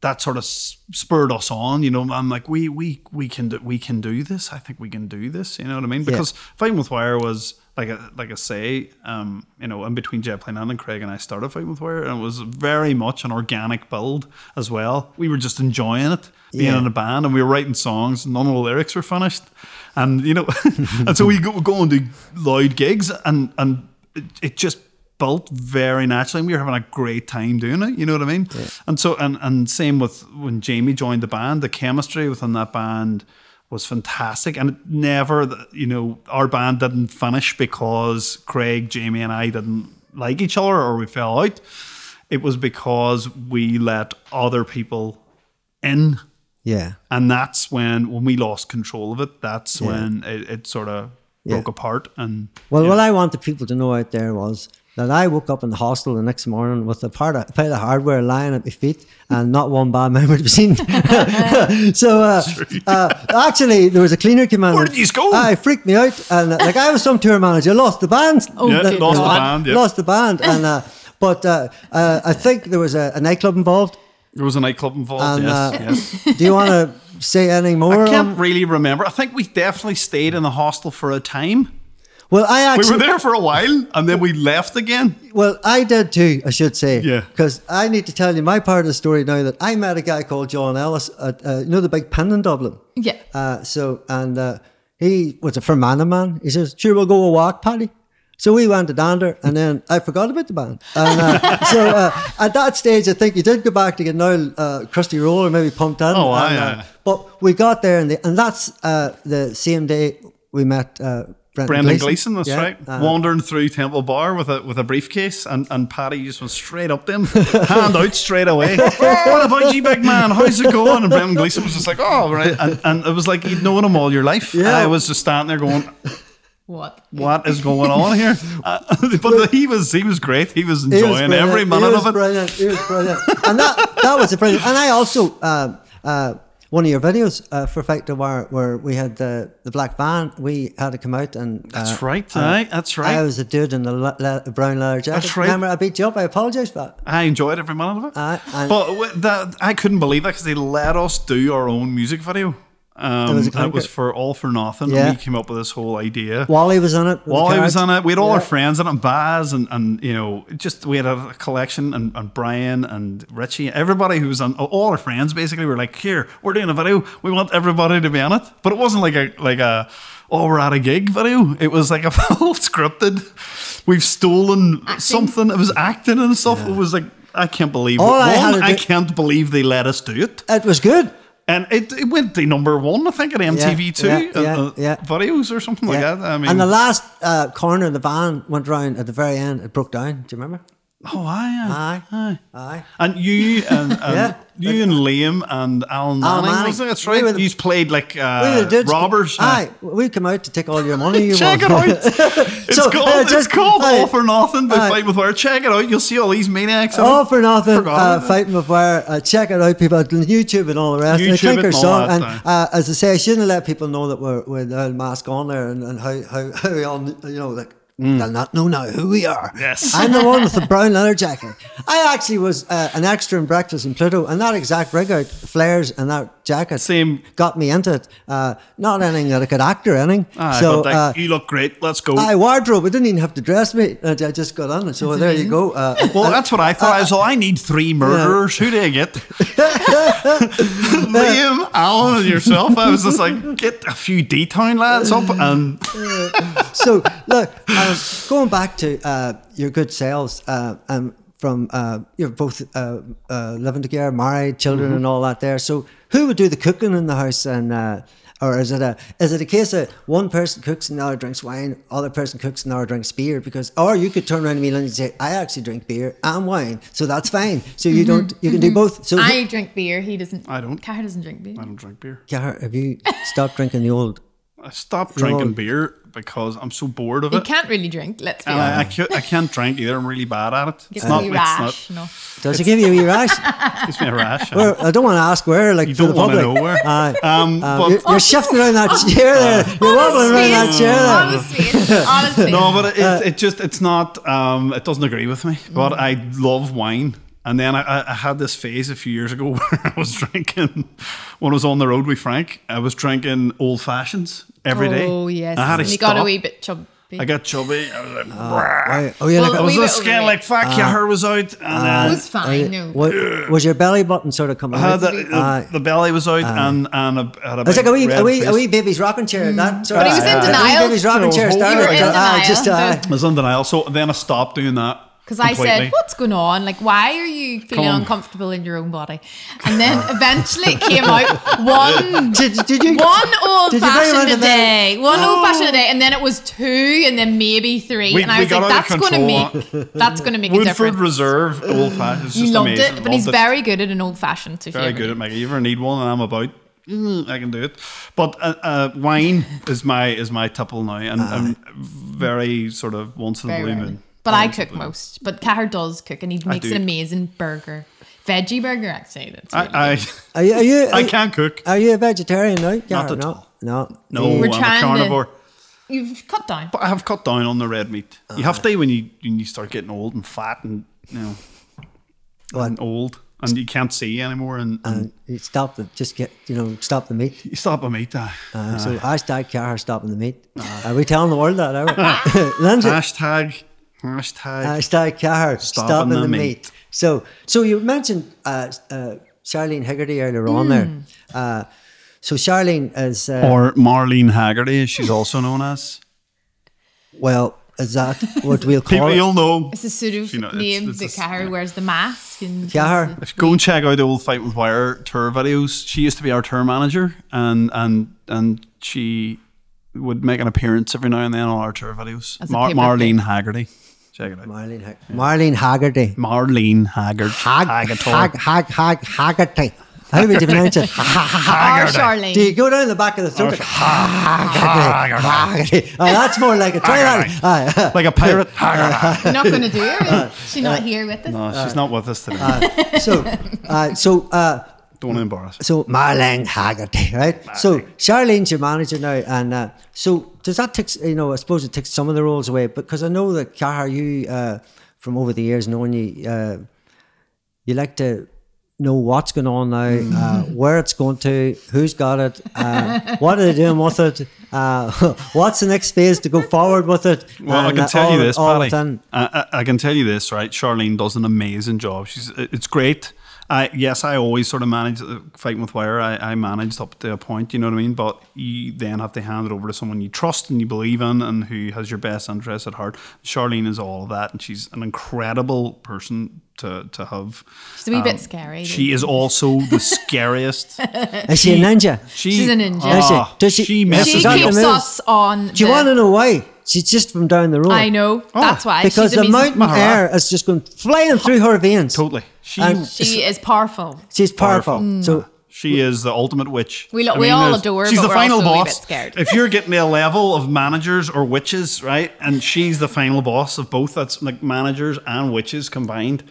that sort of spurred us on. You know, I'm like, we we we can do we can do this. I think we can do this. You know what I mean? Because Fighting with Wire was like a, like I say, um, you know, in between Jet Plane and Craig and I started Fighting with Wire, and it was very much an organic build as well. We were just enjoying it, being
Yeah.
in a band, and we were writing songs. None of the lyrics were finished, and you know, and so we go, go and do loud gigs, and and it, it just built very naturally. And we were having a great time doing it. You know what I mean? And so, and and same with when Jamie joined the band, the chemistry within that band was fantastic, and it never, you know, our band didn't finish because Craig, Jamie, and I didn't like each other or we fell out. It was because we let other people in
yeah,
and that's when when we lost control of it that's
Yeah.
when it, it sort of
Yeah.
broke apart and
Well,
yeah.
what I wanted people to know out there was that I woke up in the hostel the next morning with a part of, pile of hardware lying at my feet and not one bad memory to be seen. so, uh, uh, actually, there was a cleaner came in.
Where did yous go?
It freaked me out. And uh, like, I was some tour manager, lost the band.
Oh,
Yeah,
good
lost the band, yeah.
Lost the band. And, uh, but uh, uh, I think there was a, a nightclub involved.
there was a nightclub involved
And,
yes
uh,
yes
Do you want to say any more?
I can't
on-
really remember I think we definitely stayed in the hostel for a time
well, I actually.
we were there for a while and then we left again
Well, I did too, I should say.
Yeah.
Because I need to tell you my part of the story now that I met a guy called John Ellis at, uh, you know, the big pin in Dublin.
yeah.
Uh, so, and uh, he was a Fermanagh man. He says, sure, we'll go a walk, Paddy. So we went to Dander, and then I forgot about the band. And uh, so uh, at that stage, I think you did go back to get now uh, Krusty Roll or maybe Pumped In.
Oh, aye,
and, uh,
aye.
But we got there, and, the, and that's uh, the same day we met uh, Brendan,
Brendan
Gleeson.
Gleeson, that's
Yeah,
right.
uh,
Wandering through Temple Bar with a with a briefcase, and, and Paddy just went straight up to him, hand out straight away. what about you, big man? How's it going? And Brendan Gleeson was just like, oh, right. And, and it was like you'd known him all your life.
Yeah.
I was just standing there going,
What?
what is going on here? Uh, but he was he was great. He was
He was
enjoying every
brilliant.
minute
he was
of it.
Brilliant. He was brilliant. and that that was a brilliant. And I also uh, uh, one of your videos uh, for the Wire, where we had the the black van. We had to come out and
That's
uh,
right,
uh,
aye, that's right.
I was a dude in the le- le- brown leather jacket.
That's right.
Remember, I beat you up. I apologise for that.
I enjoyed every minute of it.
Aye,
but that I couldn't believe that because they let us do our own music video. Um,
was a
it was for All for Nothing.
Yeah.
And we came up with this whole idea.
Wally was on it. with the
Wally was on it. We had all our friends in it, and Baz, and, and you know, just we had a collection, and, and Brian and Richie, everybody who was on, all our friends basically were like, "Here, we're doing a video. We want everybody to be on it." But it wasn't like a like a oh we're at a gig video. It was like a full scripted. We've stolen something. It was acting and stuff. It was like I can't believe.
All
it.
I
One, I
do-
can't believe they let us do it.
It was good.
And it, it went to number one, I think, at MTV too.
yeah,
uh,
yeah,
uh,
yeah.
Videos or something like that. I mean,
and the last uh, corner of the van went round at the very end. It broke down. Do you remember?
Oh, aye, aye.
Aye. Aye.
And you and, and
Yeah.
you and Liam and Alan
Alan
Manning,
Manning.
was it? That's right.
the-
played like uh, robbers.
Aye. We come out to take all your money. You
Check it out. It's
So,
called,
uh,
it's
just-
called
aye.
All for Nothing by
Aye.
Fight with Wire. Check it out. You'll see all these maniacs.
All
it.
for nothing. Uh, fighting with wire. Uh, check it out, people. On YouTube and all the rest.
YouTube
Clinker
and all
song.
that,
and uh, as I say, I shouldn't let people know that we're with a mask on there and, and how, how how we all you know like. They'll not know now who we are.
Mm. Yes.
I'm the one with the brown leather jacket. I actually was uh, an extra in Breakfast in Pluto, and that exact rig out, flares, and that jacket
Same.
got me into it. Uh, not anything that I could act or anything.
Aye,
so,
but like,
uh,
you look great. Let's go.
I wardrobe. I didn't even have to dress me. I I just got on it. So there you go. Uh,
well, that's what I thought. I was, oh, I need three murderers. Who do I get? Liam, Alan, and yourself. I was just like, get a few D-Town lads up and
so look, uh, going back to uh, your good sales, uh, um, from uh, you're both uh, uh, living together, married, children,
Mm-hmm.
and all that. There, so who would do the cooking in the house, and uh, or is it a is it a case of one person cooks and the other drinks wine, other person cooks and the other drinks beer? Because or you could turn around to me and say, I actually drink beer and wine, so that's fine. So you don't, you can do both. So
I drink beer. He doesn't.
I don't.
Cara doesn't drink beer.
I don't drink beer.
Gary, have you stopped drinking the old?
I stopped drinking
No.
beer because I'm so bored of
it.
it.
can't really drink. Let's be
And I, I,
honest.
can't, I can't drink either. I'm really bad at it.
Gets
It's not,
me
it's
rash.
not,
No.
Does it give you a wee rash?
it gives me a rash.
Where, I don't want to ask where, like
You
the
don't wanna
public.
know where.
Aye.
Um,
Um,
but-
you're, you're shifting around that chair there. You're wobbling around that chair there.
Honestly, honestly.
no, but it,
Uh,
it just it's not. Um, it doesn't agree with me. But I love wine, and then I, I, I had this phase a few years ago where I was drinking when I was on the road with Frank. I was drinking old fashions every day.
Oh yes.
I had to
and he got a wee bit chubby.
I got chubby. I was like, uh,
Aye. Oh, yeah,
Well,
like,
I was
wee
just
bit
skin like fuck. your uh, hair was out, uh, and
it
then
was fine. No.
what, was your belly button sort of coming
I had
out?
the, the,
Aye.
the belly was out, and and a, had a
It's like
big
a wee,
red
a wee,
face.
a wee baby's rocking chair. That mm. sort
But he
of-
was in
a wee
denial.
baby's rocking
So
chair.
you
started
were
like
in
that. Aye,
denial,
just,
so-
I was in denial, so then I stopped doing that.
Because I said, "What's going on? Like, why are you feeling
on.
uncomfortable in your own body?" And then eventually it came out one,
Did, did you?
one old
Did you bring him
fashioned
into
a day, one old fashioned a day, and then it was two, and then maybe three,
We-
and I was like, "That's going to make that's going to make a
Woodford
difference."
Reserve old fashioned.
He
just
loved
amazing.
it, but he's
it.
very good at an old fashioned. So if you
very
ever
good at
need-
making. You ever need one, and I'm about. mm, I can do it, but uh, uh, wine is my is my tipple now, and I'm very sort of once in a
Very
blue moon.
But I cook most. But Cahir does cook, and he makes
do.
an amazing burger, veggie burger actually. That's really
I
good.
I,
Are you? Are you?
I can't cook.
Are you a vegetarian now? Gareth?
at
no.
all.
No.
No,
We're
I'm a
trying to-
carnivore.
You've cut down.
But I have cut down on the red meat. You have to when you when you start getting old and fat and you know
What?
and old and you can't see anymore and, and
And you stop the just get you know stop the meat.
you stop a meat. Uh,
Uh, so hashtag car stopping the meat. Are we telling the world that? Are we?
Hashtag hashtag.
hashtag car
Stopping
stopping,
the
the,
meat.
meat. So so you mentioned uh, uh, Charlene Haggerty earlier on there.
Hmm.
Uh, so Charlene is uh,
or Marlene Haggerty, she's also known as.
well. Is that what we'll
People
call it?
you'll know.
It's a sort of
You know, it's-
name
it's
that
a-
Cahir wears the mask. And
Cahir.
If you go and check out the old Fight with Wire tour videos. She used to be our tour manager, and and and she would make an appearance every now and then on our tour videos.
As
Mar- Marlene
plate.
Haggerty, check it out.
Marlene, Hag- Marlene Haggerty.
Marlene Haggard.
Hag,
Haggator.
hag, hag, hag, Haggerty. How would you pronounce it?
Or
Do you go down the back of the throat? Haggerty. Haggerty. Oh, that's more like a try that. Uh,
like a pirate. Uh,
You're not going to do it. She's not uh, here with us.
No, she's not with us today.
so, uh, so uh,
don't embarrass.
So Marlene Haggerty, right? So Charlene's your manager now, and uh, so does that take? You know, I suppose it takes some of the roles away, because I know that Cahir, you uh, from over the years knowing you, uh, you like to know what's going on now, uh, where it's going to, who's got it, uh, what are they doing with it, uh, what's the next phase to go forward with it.
Well, I
uh,
can tell
all-
you this, Paddy. I, I I can tell you this, right? Charlene does an amazing job. She's it's great. I yes, I always sort of manage uh, fighting with wire. I, I managed up to a point, you know what I mean. But you then have to hand it over to someone you trust and you believe in, and who has your best interests at heart. Charlene is all of that, and she's an incredible person to to have.
She's a wee bit scary.
Um, She is also the scariest.
Is she a ninja?
She,
She's a ninja.
Is she?
Ah,
Does she-
she
Has
messes
She
She's got
me
the
keeps
up.
us on.
Do you want to know why? She's just from down the road.
I know. That's why.
Because
She's
the
amazing.
mountain air is just going flying through her veins.
Totally. She
And
She is powerful.
she's powerful.
Mm.
So
She is the ultimate witch.
We lo- we all adore her,
She's
but
the
we're
final
also a wee
boss.
bit scared.
If you're getting to a level of managers or witches, right, and she's the final boss of both, that's like managers and witches combined.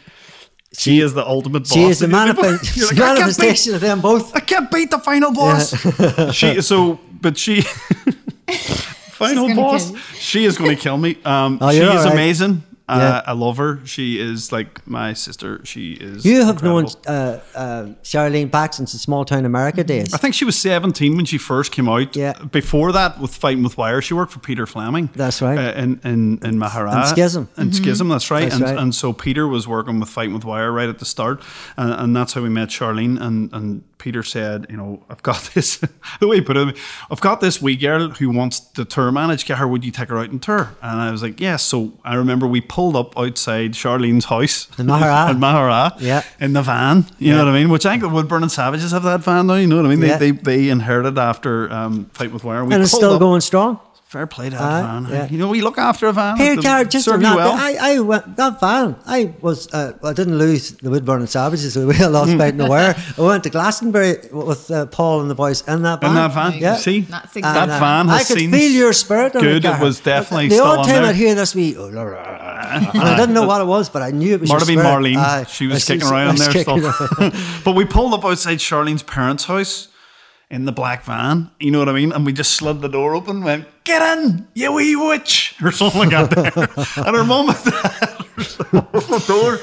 She is the ultimate boss.
she is the
You're like, I can't
manifestation of them both.
I can't beat the final boss. she so, but she. Final boss. She is going to kill me. Um,
Oh,
she is
all right.
amazing. Uh,
Yeah.
I love her. She is like my sister. She is.
You have known uh, uh, Charlene back since the small town America days.
I think she was 17 when she first came out.
Yeah.
Before that, with Fighting with Wire, she worked for Peter Fleming.
That's right.
Uh, in, in, in Maghera.
And Schism.
And Schism, that's right.
That's
and,
right.
and so Peter was working with Fighting with Wire right at the start. And, and that's how we met Charlene. And, and Peter said, you know, I've got this, the way he put it, I've got this wee girl who wants to tour manage. Get her, would you take her out and tour? And I was like, yes. So I remember we pulled up outside Charlene's house.
In Maghera.
in Maghera.
Yeah.
In the van. You know what I mean? Which I think the Wood Burning Savages have that van now. You know what I mean?
Yeah.
They, they, they inherited after um, Fight with Wire. We
and it's still
up-
going strong.
Fair play to that
Aye,
van.
yeah.
You know, we look after a van.
Here,
the-
Garrett, just
serve
on
you
that,
well.
I, I went that van. I was, uh, I didn't lose the Wood Burning Savages. So we lost
Hmm.
fighting the wire. I went to Glastonbury with uh, Paul and the boys in that van.
in that van.
Yeah.
See,
That's
that
exactly-
And, uh,
van has
I could
seen
feel your spirit.
good.
It,
It was definitely
the
still
odd time
there.
I'd hear this wee, and I didn't know what it was, but I knew it was.
Might have
your spirit.
Marlene.
Aye.
she was kicking around there but we pulled up outside Charlene's parents' house in the black van. You know what I mean? And we just slid the door open, went, "Get in, you wee witch," or something like that. There. and her mum and dad at the door.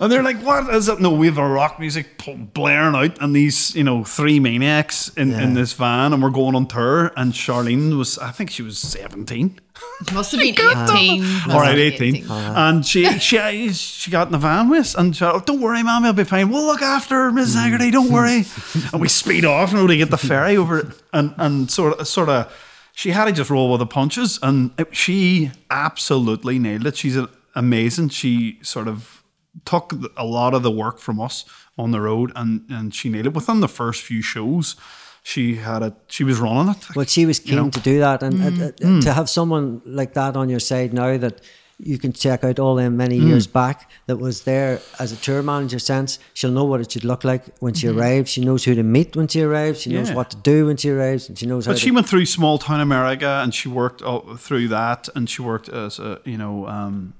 And they're like, "What is it?" No, we have a rock music blaring out, and these, you know, three maniacs in, in this van, and we're going on tour. And Charlene was, I think she was seventeen.
She must have been 18.
All right, 18. And she, she she got in the van with us and she said, oh, Don't worry, Mommy, I'll be fine. We'll look after her, Miss Haggerty, don't hmm. worry. and we speed off and we get the ferry over. And, and sort of, sort of, she had to just roll with the punches. And it- she absolutely nailed it. She's a, amazing. She sort of took a lot of the work from us on the road and, and she nailed it. Within the first few shows, she had it, she was running it.
But she was keen
know?
to do that, and uh, uh,
Mm.
to have someone like that on your side now that you can check out all them many
Mm.
years back that was there as a tour manager sense. She'll know what it should look like when she arrives. She knows who to meet when she arrives. She knows
Mm-hmm.
What to do when she arrives, and she knows how.
But
to,
she went through small town America, and she worked uh, through that, and she worked as a you know um,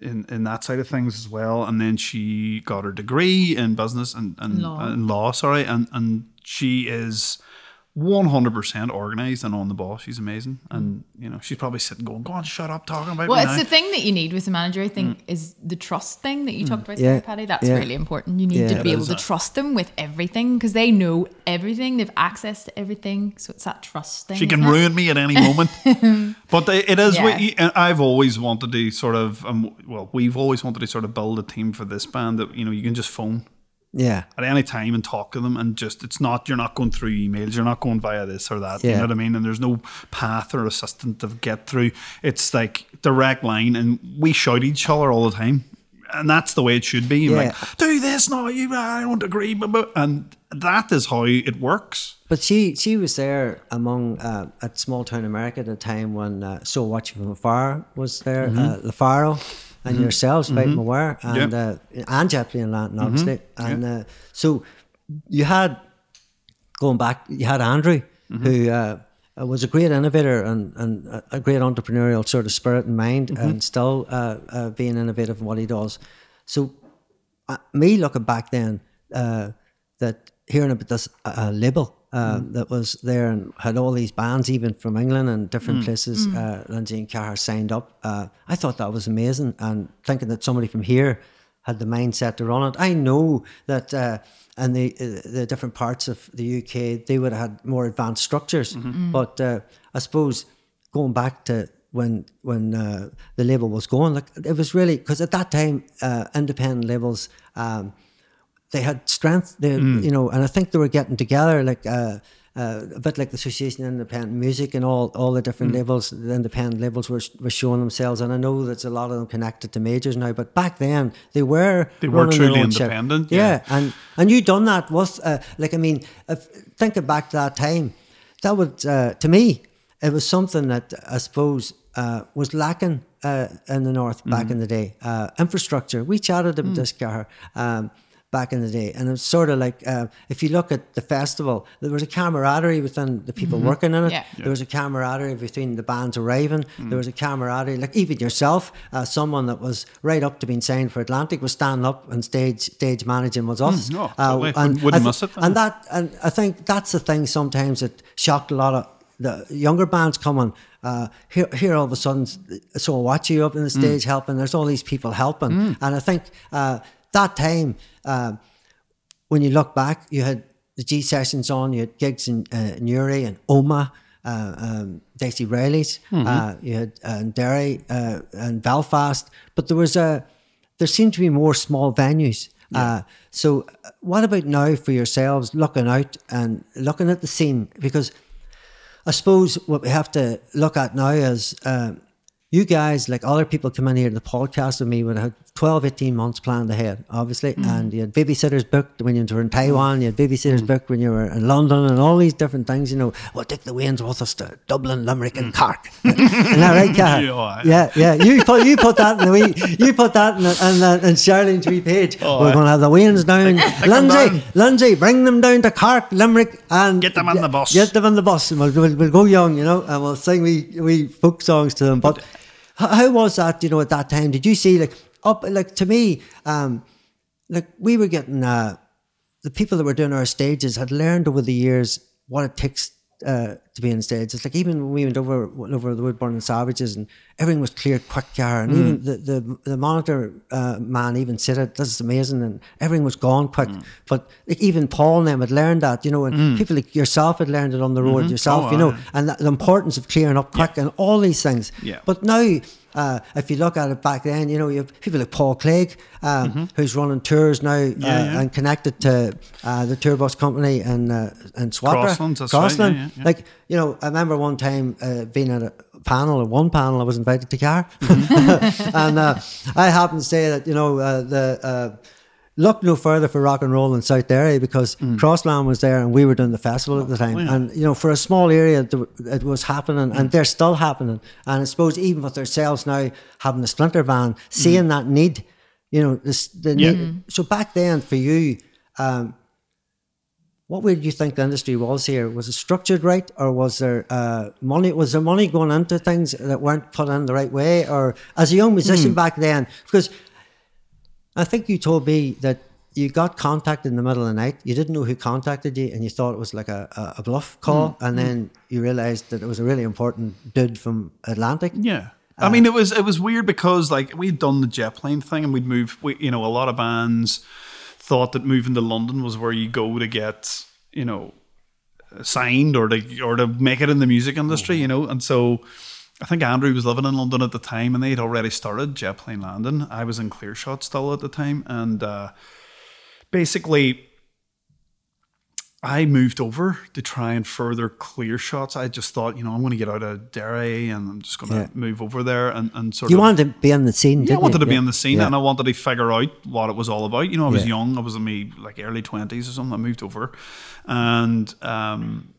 in in that side of things as well. And then she got her degree in business and and
Law.
in law. Sorry, and and she is. 100% organized and on the ball. She's amazing. And, you know, she's probably sitting going, go on, shut up talking about it.
Well,
me
it's
now."
the thing that you need with a manager, I think, is the trust thing that you talked about,
Mm. Yeah,
Patty. That's
yeah.
really important. You need
Yeah.
to be able to
that.
trust them with everything because they know everything. They've access to everything. So it's that trust thing.
She can
isn't it?
ruin me at any moment. but it is.
Yeah.
what you- and I've always wanted to sort of, um, well, we've always wanted to sort of build a team for this band that you know you can just phone
yeah,
at any time and talk to them, and just it's not you're not going through emails, you're not going via this or that. You know what I mean? And there's no path or assistant to get through. It's like direct line, and we shout each other all the time. And that's the way it should be.
Yeah.
like, do this, now, you, I don't agree. blah, blah." And that is how it works.
but she she was there among uh, at small town America at a time when uh, So Watching from Afar was there,
Mm-hmm.
uh, LaFaro and yourselves fighting aware and
Yep.
uh, and playing Lanton
Mm-hmm.
obviously, and uh, so you had going back, you had Andrew,
Mm-hmm.
who uh, was a great innovator and, and a- great entrepreneurial sort of spirit and mind,
Mm-hmm.
and still uh, uh, being innovative in what he does. So, uh, me looking back then, uh, that hearing about this uh, label uh, that was there and had all these bands, even from England and different places. Uh, Lindsay and Carr signed up. Uh, I thought that was amazing, and thinking that somebody from here had the mindset to run it. I know that. Uh, and the uh, the different parts of the UK, they would have had more advanced structures. But uh, I suppose going back to when when uh, the label was going, like it was really because at that time, uh, independent labels. Um, they had strength, they, you know, and I think they were getting together like uh, uh, a bit like the Association of Independent Music and all all the different labels, the independent labels were, were showing themselves. And I know there's a lot of them connected to majors now, but back then they were
They were truly independent,
Yeah,
yeah.
and and you done that with uh, like I mean, if, thinking back to that time, that would uh, to me it was something that I suppose uh, was lacking uh, in the north back
Mm-hmm.
in the day. Uh, infrastructure. We chatted about
Mm.
this, Cahir, um, back in the day, and it's sort of like uh, if you look at the festival, there was a camaraderie within the people
Mm-hmm.
working in it.
Yeah.
There was a camaraderie between the bands arriving.
Mm.
There was a camaraderie, like even yourself, uh, someone that was right up to being signed for Atlantic was standing up and stage stage managing was us.
oh,
Uh,
totally.
and
Wouldn't
I
miss it then.
And that, and I think that's the thing. Sometimes it shocked a lot of the younger bands coming. Uh, here, here all of a sudden, so watch you up on the
Mm.
stage helping. There's all these people helping, and I think uh, that time. Uh, when you look back, you had the G sessions on, you had gigs in uh, Newry and Omagh, uh, um, Dicey Riley's, uh, you had uh, in Derry uh, and Belfast, but there was a there seemed to be more small venues. Uh, so, uh, what about now for yourselves looking out and looking at the scene? Because I suppose what we have to look at now is um, you guys, like other people come in here to the podcast with me, would have 12, 18 months planned ahead, obviously. Mm. And you had babysitters booked when you were in Taiwan, you had babysitters mm. booked when you were in London, and all these different things, you know. Well, take the Waynes with us to Dublin, Limerick, and mm. Cork. Isn't that right, Kat?
Yeah,
yeah, yeah. You put, you put that in the wee, you put that in, the, in, the, in Charlene's wee page.
Oh,
we're going to have the Waynes down. Lindsay. Lindsay, bring them down to Cork, Limerick, and
Get them on the bus.
Get them on the bus, and we'll, we'll, we'll go young, you know, and we'll sing we we folk songs to them. But how, how was that, you know, at that time? Did you see like up like to me, um, like we were getting uh, the people that were doing our stages had learned over the years what it takes uh, to be on stage. It's like even when we went over over the Wood Burning Savages and everything was clear, quick car, and even the the, the monitor uh, man even said it. This is amazing, and everything was gone quick. But like, even Paul and them had learned that, you know, and people like yourself had learned it on the road yourself,
Oh,
you know,
aye.
and the importance of clearing up quick and all these things.
Yeah.
But now, uh, if you look at it back then, you know, you have people like Paul Clegg, um, who's running tours now uh,
Mm-hmm. yeah.
and connected to uh, the tour bus company in, uh, in Swatragh.
Crosslands, that's right,
Crossland.
yeah, yeah, yeah.
Like, you know, I remember one time uh, being at a panel, or one panel, I was invited to car.
Mm-hmm.
and uh, I happened to say that, you know, uh, the. Look no further for rock and roll in South Derry because Crossland was there and we were doing the festival at the time.
Mm. Oh, yeah.
And you know, for a small area, it was happening, and they're still happening. And I suppose even with themselves now having the splinter van, seeing that need, you know, this the
Mm. Yeah.
need. So back then, for you, um, what would you think the industry was here? Was it structured right, or was there uh, money? Was there money going into things that weren't put in the right way, or as a young musician back then? Because I think you told me that you got contacted in the middle of the night. You didn't know who contacted you, and you thought it was like a, a, bluff call,
Hmm.
and then hmm. you realized that it was a really important dude from Atlantic.
Yeah. I uh, mean, it was it was weird because like we'd done the jet plane thing and we'd move. We, you know, a lot of bands thought that moving to London was where you go to get you know signed or to or to make it in the music industry. Mm-hmm. You know, and so I think Andrew was living in London at the time and they'd already started Jetplane Landing. I was in Clearshot still at the time, and uh, basically. I moved over to try and further clear shots. I just thought, you know, I'm going to get out of Derry and I'm just going to
Yeah.
move over there and, and sort
You
of.
wanted to be on the scene,
yeah, I wanted
you?
to be on the scene
Yeah.
and I wanted to figure out what it was all about. You know, I was young. I was in my like early 20s or something. I moved over and um,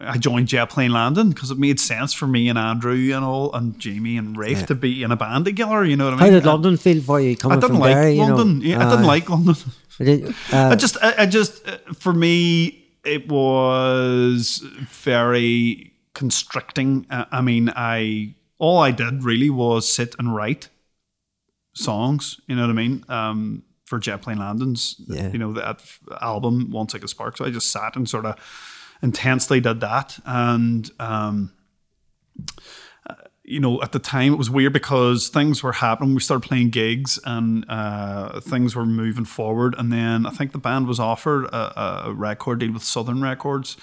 I joined Jetplane Landing because it made sense for me and Andrew and all and Jamie and Rafe to be in a band together. You know what I mean?
How
did
London feel for you coming
I didn't
from
like
Derry?
London.
You know?
yeah, I didn't
Uh,
like London.
I did- uh,
I just, I, I just, uh, for me, it was very constricting. Uh, I mean, I all I did really was sit and write songs. You know what I mean? Um, for Jetplane Landings.
Yeah.
You know that album, Once Like a Spark. So I just sat and sort of intensely did that, and um, you know, at the time it was weird because things were happening. We started playing gigs and uh, things were moving forward. And then I think the band was offered a, a record deal with Southern Records,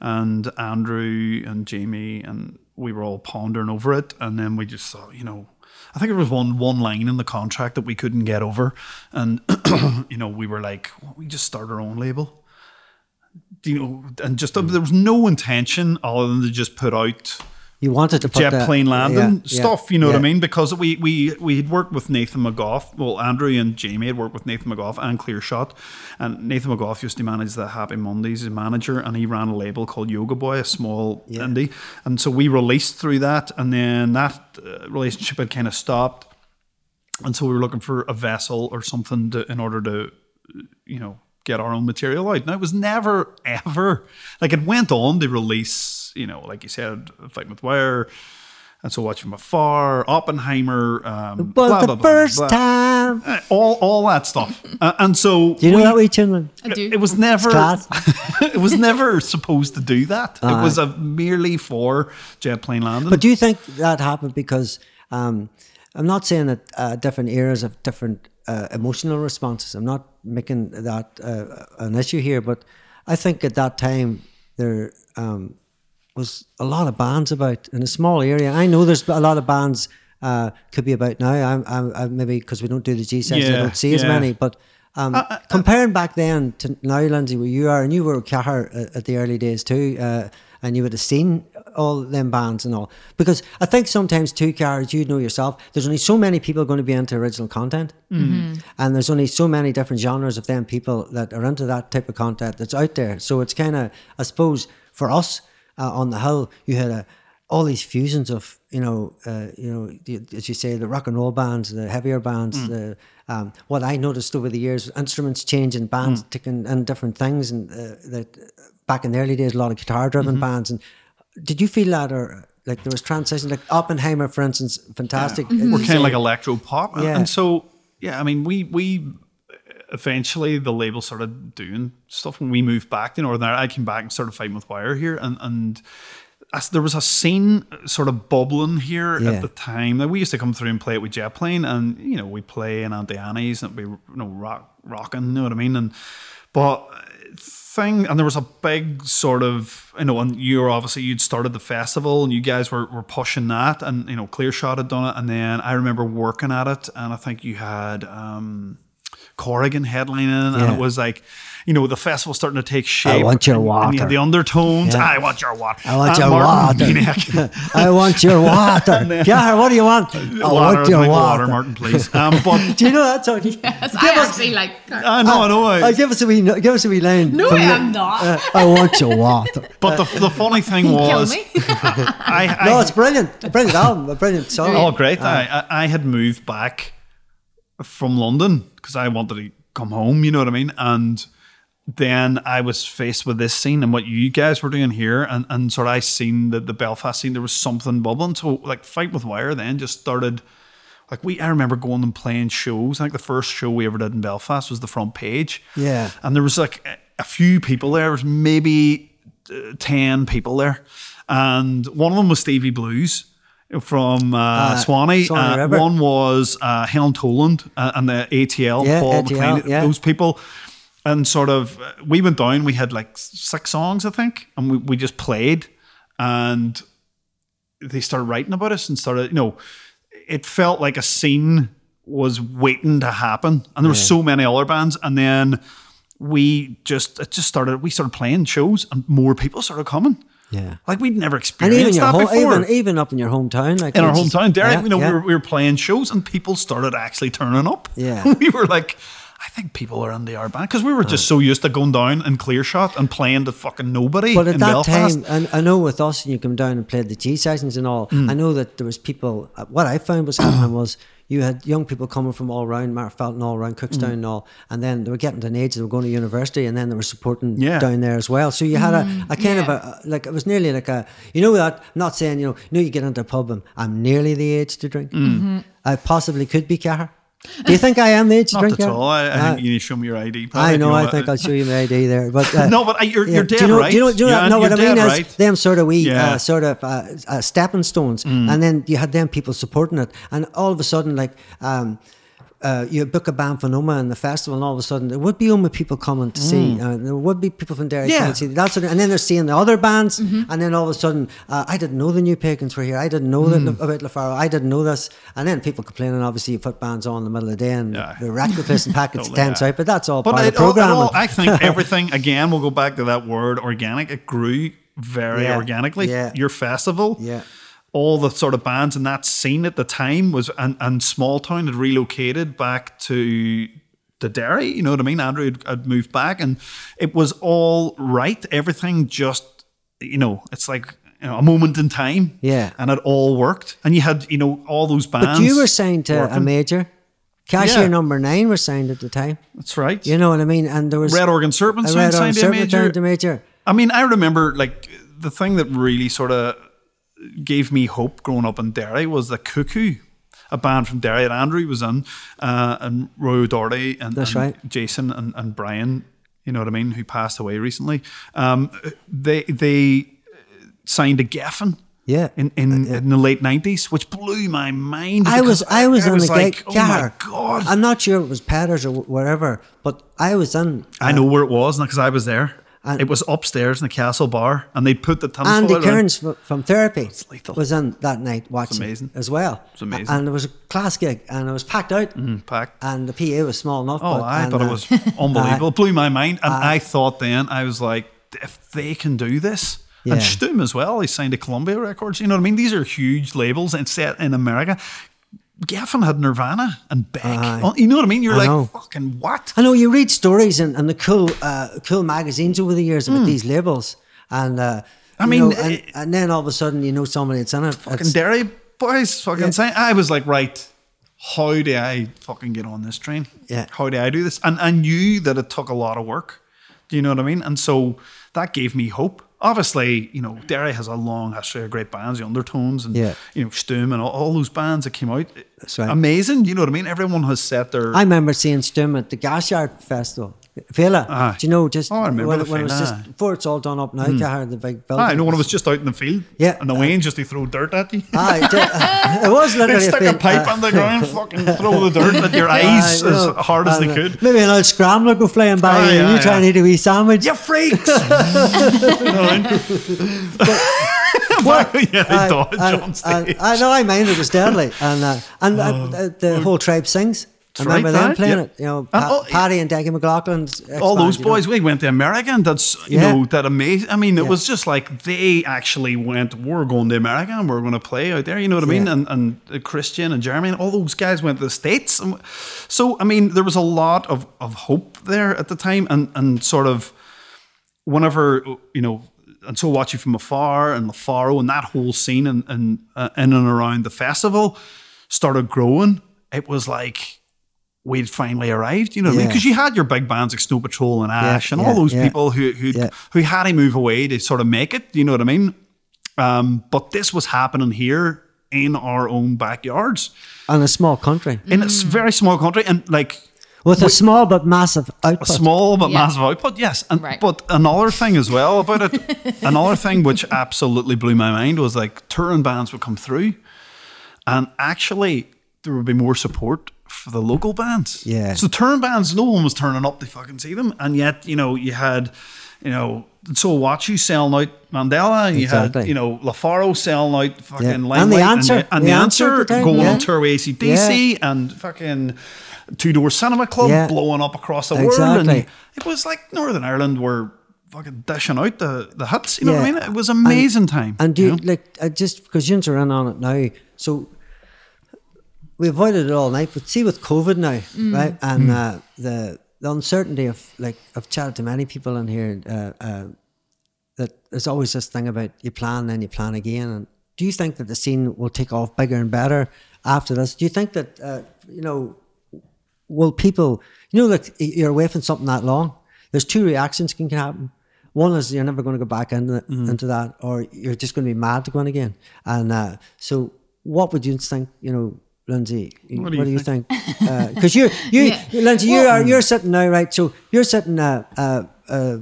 and Andrew and Jamie and we were all pondering over it. And then we just thought, you know, I think there was one one line in the contract that we couldn't get over, and you know, we were like, well, we just start our own label. You know, and just there was no intention other than to just put out
You wanted to put
jet
the-
plane landing
yeah, yeah,
stuff. You know what I mean? Because we we we had worked with Nathan McGough. Well, Andrew and Jamie had worked with Nathan McGough and Clear Shot, and Nathan McGough used to manage the Happy Mondays as manager, and he ran a label called Yoga Boy, a small indie, and so we released through that, and then that uh, relationship had kind of stopped, and so we were looking for a vessel or something to, in order to, you know. Get our own material out. Now it was never ever like it went on to release, you know, like you said, Fight with Wire, and so watch from afar, Oppenheimer, um,
But
blah,
the
blah, blah,
first
blah.
time.
Uh, all all that stuff, uh, and so
Do you know
we-
that wee tune?
I do.
it was never it was never supposed to do that. it was a merely for Jetplane Landing.
But do you think that happened because um, I'm not saying that uh, different eras have different uh, emotional responses. I'm not making that uh, an issue here, but I think at that time there um, was a lot of bands about in a small area. I know there's a lot of bands uh, could be about now. I'm, I'm, I'm maybe because we don't do the G sessions, I don't see as many, but. Um, comparing back then to now, Lindsay, where you are, and you were Cahir at, at the early days too, uh, and you would have seen all them bands and all. Because I think sometimes two cars, as you know yourself, there's only so many people going to be into original content,
Mm-hmm.
and there's only so many different genres of them people that are into that type of content that's out there. So it's kind of, I suppose, for us uh, on the hill, you had a all these fusions of you know uh, you know the, as you say the rock and roll bands the heavier bands
Mm.
the um, what I noticed over the years instruments changing bands
Mm.
taking and different things and uh, that back in the early days a lot of guitar driven
Mm-hmm.
bands and did you feel that or like there was transition like Oppenheimer for instance fantastic
we're kind of like electro pop, and-
Yeah.
and so yeah, I mean, we we eventually the label started doing stuff when we moved back to Northern Ireland. I came back and started fighting with Wire here, and and. As there was a scene sort of bubbling here
Yeah.
at the time. Now, we used to come through and play it with Jetplane, and you know we play in Auntie Annie's and be you know rock rocking, you know what I mean? And but thing, and there was a big sort of, you know, and you were obviously, you'd started the festival and you guys were, were pushing that, and, you know, Clear Shot had done it. And then I remember working at it, and I think you had um, Corrigan headlining, and it was like, you know, the festival starting to take shape.
I want your
and, and
water.
the undertones.
Yeah.
I want your water.
I want
Uh,
your
Martin
water. I want your water yeah what do you want I
water,
want your
like
water,
Martin, please. Um, but
do you know that song
Yes,
Give
I
us-
actually like.
I know, I know. I,
Uh, give us a wee, give us a wee line.
no, I'm not.
Uh, I want your water.
but the, the funny thing was. I, I
No, it's brilliant. A brilliant album. A brilliant song.
Oh, great! I, I I had moved back from London because I wanted to come home. You know what I mean? And then I was faced with this scene and what you guys were doing here, and and sort of I seen the the Belfast scene. There was something bubbling. So like Fight with Wire then just started. Like we, I remember going and playing shows. I think the first show we ever did in Belfast was the front page.
Yeah.
and there was like a, few people there. There was maybe uh, ten people there, and one of them was Stevie Blues from uh, Swanee.
Swanee
Uh, one was uh, Helen Toland uh, and the ATL,
Yeah,
Paul
ATL,
McLean.
yeah.
Those people. And sort of, uh, we went down. We had like six songs, I think, and we, we just played. And they started writing about us and started, you know, it felt like a scene was waiting to happen. And there were so many other bands. And then we just, it just started, we started playing shows and more people started coming.
Yeah.
Like we'd never
And
experienced
even your
that
home,
before.
even even up in your hometown, like
in our hometown, Derek,
yeah,
you know,
yeah.
we, were, we were playing shows and people started actually turning up.
Yeah.
we were like, I think people are into our band because we were just so used to going down and clear shot and playing to fucking nobody
But at
in
that
Belfast.
time, and I know with us, and you come down and played the G sessions and all.
Mm.
I know that there was people. uh, What I found was happening was you had young people coming from all around Magherafelt, all around Cookstown,
Mm.
and all, and then they were getting to an age they were going to university, and then they were supporting
Yeah.
down there as well. So you had a, a kind of
yeah.
a like it was nearly like a you know that. I'm not saying you know you know you get into a pub and I'm nearly the age to drink.
Mm.
I possibly could be Cahir. Do you think I am the age to
Not
drink?
at all. I, I
Uh,
think you need to show me your ID. Paddy,
I know. I think I'll show you my ID there. But uh,
No, but I- you're-
yeah.
you're
Do you know,
right.
Do you know, do you know,
Yeah,
no, what I mean
dead
is them sort of wee
Yeah. Mm.
uh, sort of uh, uh, stepping stones, and then you had them people supporting it, and all of a sudden, like. Um, uh, you book a band for Noma and the festival, and all of a sudden there would be Omagh people coming to see. Uh, there would be people from Derry
Mm. Yeah.
coming to see. That's what, and then they're seeing the other bands,
Mm-hmm.
and then all of a sudden, uh, I didn't know the New Pagans were here. I didn't know
Mm.
that about LaFaro. I didn't know this, and then people complaining. Obviously, you put bands on in the middle of the day and
Yeah.
the place and packets
Totally,
tents
yeah.
out. But that's all
But
part
it,
of the
all-
program.
I think everything again. We'll go back to that word organic. It grew very
Yeah.
organically.
Yeah.
Your festival.
Yeah.
All the sort of bands in that scene at the time was and, and Small Town had relocated back to to Derry. You know what I mean? Andrew had, had moved back, and it was all right. Everything just you know, it's like you know, a moment in time.
Yeah.
and it all worked. And you had you know all those bands.
But you were signed to a major. Cashier
Yeah.
number nine was signed at the time.
That's right.
You know what I mean? And there was
Red Organ Serpent signed
Red Organ
signed a
Serpent
major.
to major.
I mean, I remember like the thing that really sort of gave me hope growing up in Derry was the Cuckoo, a band from Derry that Andrew was in, uh, and Roy O'Doherty and,
That's
and
right.
Jason and, and Brian. You know what I mean? Who passed away recently? Um, they they signed to Geffen.
Yeah.
In, in, in the late nineties, which blew my mind.
I was I was in the
like,
gig.
oh my god!
I'm not sure it was Petters or wh- wherever, but I was in.
I know where it was because I was there.
And-
it was upstairs in the castle bar, and they put the tinfoil
Andy. Cairns f- from Therapy was in that night watching
amazing.
as well.
It's amazing.
And it was a class gig, and it was packed out,
packed.
and the PA was small enough.
Oh,
but,
I
and,
but it
uh,
was unbelievable. it blew my mind, and I thought then I was like, if they can do this,
Yeah.
and Stum as well, he signed to Columbia Records. You know what I mean? These are huge labels, and set in America. Geffen had Nirvana and Beck. Oh, you know what I mean? You're
I
like,
know.
fucking what?
I know you read stories and, and the cool uh, cool magazines over the years about these labels, and uh,
I mean,
know, and,
eh,
and then all of a sudden you know somebody that's in it.
Fucking
It's-
Derry boys, fucking
Yeah.
saying. I was like, right, how do I fucking get on this train?
Yeah.
How do I do this? And I knew that it took a lot of work. Do you know what I mean? And so that gave me hope. Obviously, you know, Derry has a long history of great bands, the Undertones and,
Yeah.
you know, Stum and all, all those bands that came out.
That's right.
Amazing. You know what I mean? Everyone has set their.
I remember seeing Stum at the Gasyard Festival. Fela,
Aye.
do you know just
Oh, I remember
when,
the
when it was just before it's all done up now? Cahir, the big building.
I know when it was just out in the field.
Yeah.
And the Wayne just to throw dirt at you.
Aye, it, did- it was
They'd
literally
stick a
field,
pipe
uh,
on the ground, fucking throw the dirt at your
aye,
eyes
you know,
as hard as they
uh,
could.
Maybe an old scrambler go flying by
Aye,
and you
aye,
try and eat a wee sandwich.
You freaks! You know what I mean? yeah, they
Aye,
dodge
and-
on stage.
and I know I mind it was deadly, and uh, and uh, uh, the whole tribe sings.
Right,
remember them playing
yeah.
it. You know,
And
Pa-
all-
Paddy and Deggy McLaughlin,
all those
ex-band, you know.
boys, we went to America and that's you
Yeah.
know that amazing. I mean, it
Yeah.
was just like they actually went. We're going to America and we're going to play out there. You know what I mean? And and Christian and Jeremy and all those guys went to the states. And so I mean, there was a lot of of hope there at the time, and and sort of whenever you know. And so watching from afar and Lafaro and that whole scene and and uh, in and around the festival started growing. It was like we'd finally arrived. You know what I mean?
Yeah.
Because you had your big bands like Snow Patrol and Ash and all
yeah,
those
yeah.
people who who
Yeah.
who had to move away to sort of make it. You know what I mean? Um, but this was happening here in our own backyards
in a small country
in a very small country and like
with a small but massive
a
output.
small but
Yeah.
massive output. Yes, and
Right.
but another thing as well about it, another thing which absolutely blew my mind was like touring bands would come through, and actually there would be more support for the local bands.
Yeah.
So turn bands, no one was turning up to fucking see them, and yet you know you had, you know. So watch you selling out Mandela, and you had you know LaFaro selling out fucking
Yeah.
Limelight,
And The Answer.
and, and
The
the,
Answer
answer,
at the time,
going
yeah.
on tour with ACDC and fucking Two Door Cinema Club
Yeah.
blowing up across the world, and
Exactly.
it was like Northern Ireland were fucking dishing out the the hits. You know what I mean? It was amazing time.
And do
you
you,
know?
like uh, just because you're in on it now, so we avoided it all night. But see with COVID now, right, and uh, the the uncertainty of like I've chatted to many people in here uh, uh, that there's always this thing about you plan then you plan again. And do you think that the scene will take off bigger and better after this? Do you think that uh, you know? Will people, you know, like you're away from something that long? There's two reactions can happen. One is you're never going to go back into into that, or you're just going to be mad to go in again. And uh, so, what would you think? You know, Lindsay, what
do
do
you
you, think? Because you're you,
Yeah.
Lindsay, you are you're sitting now, right? So you're sitting uh, uh, uh,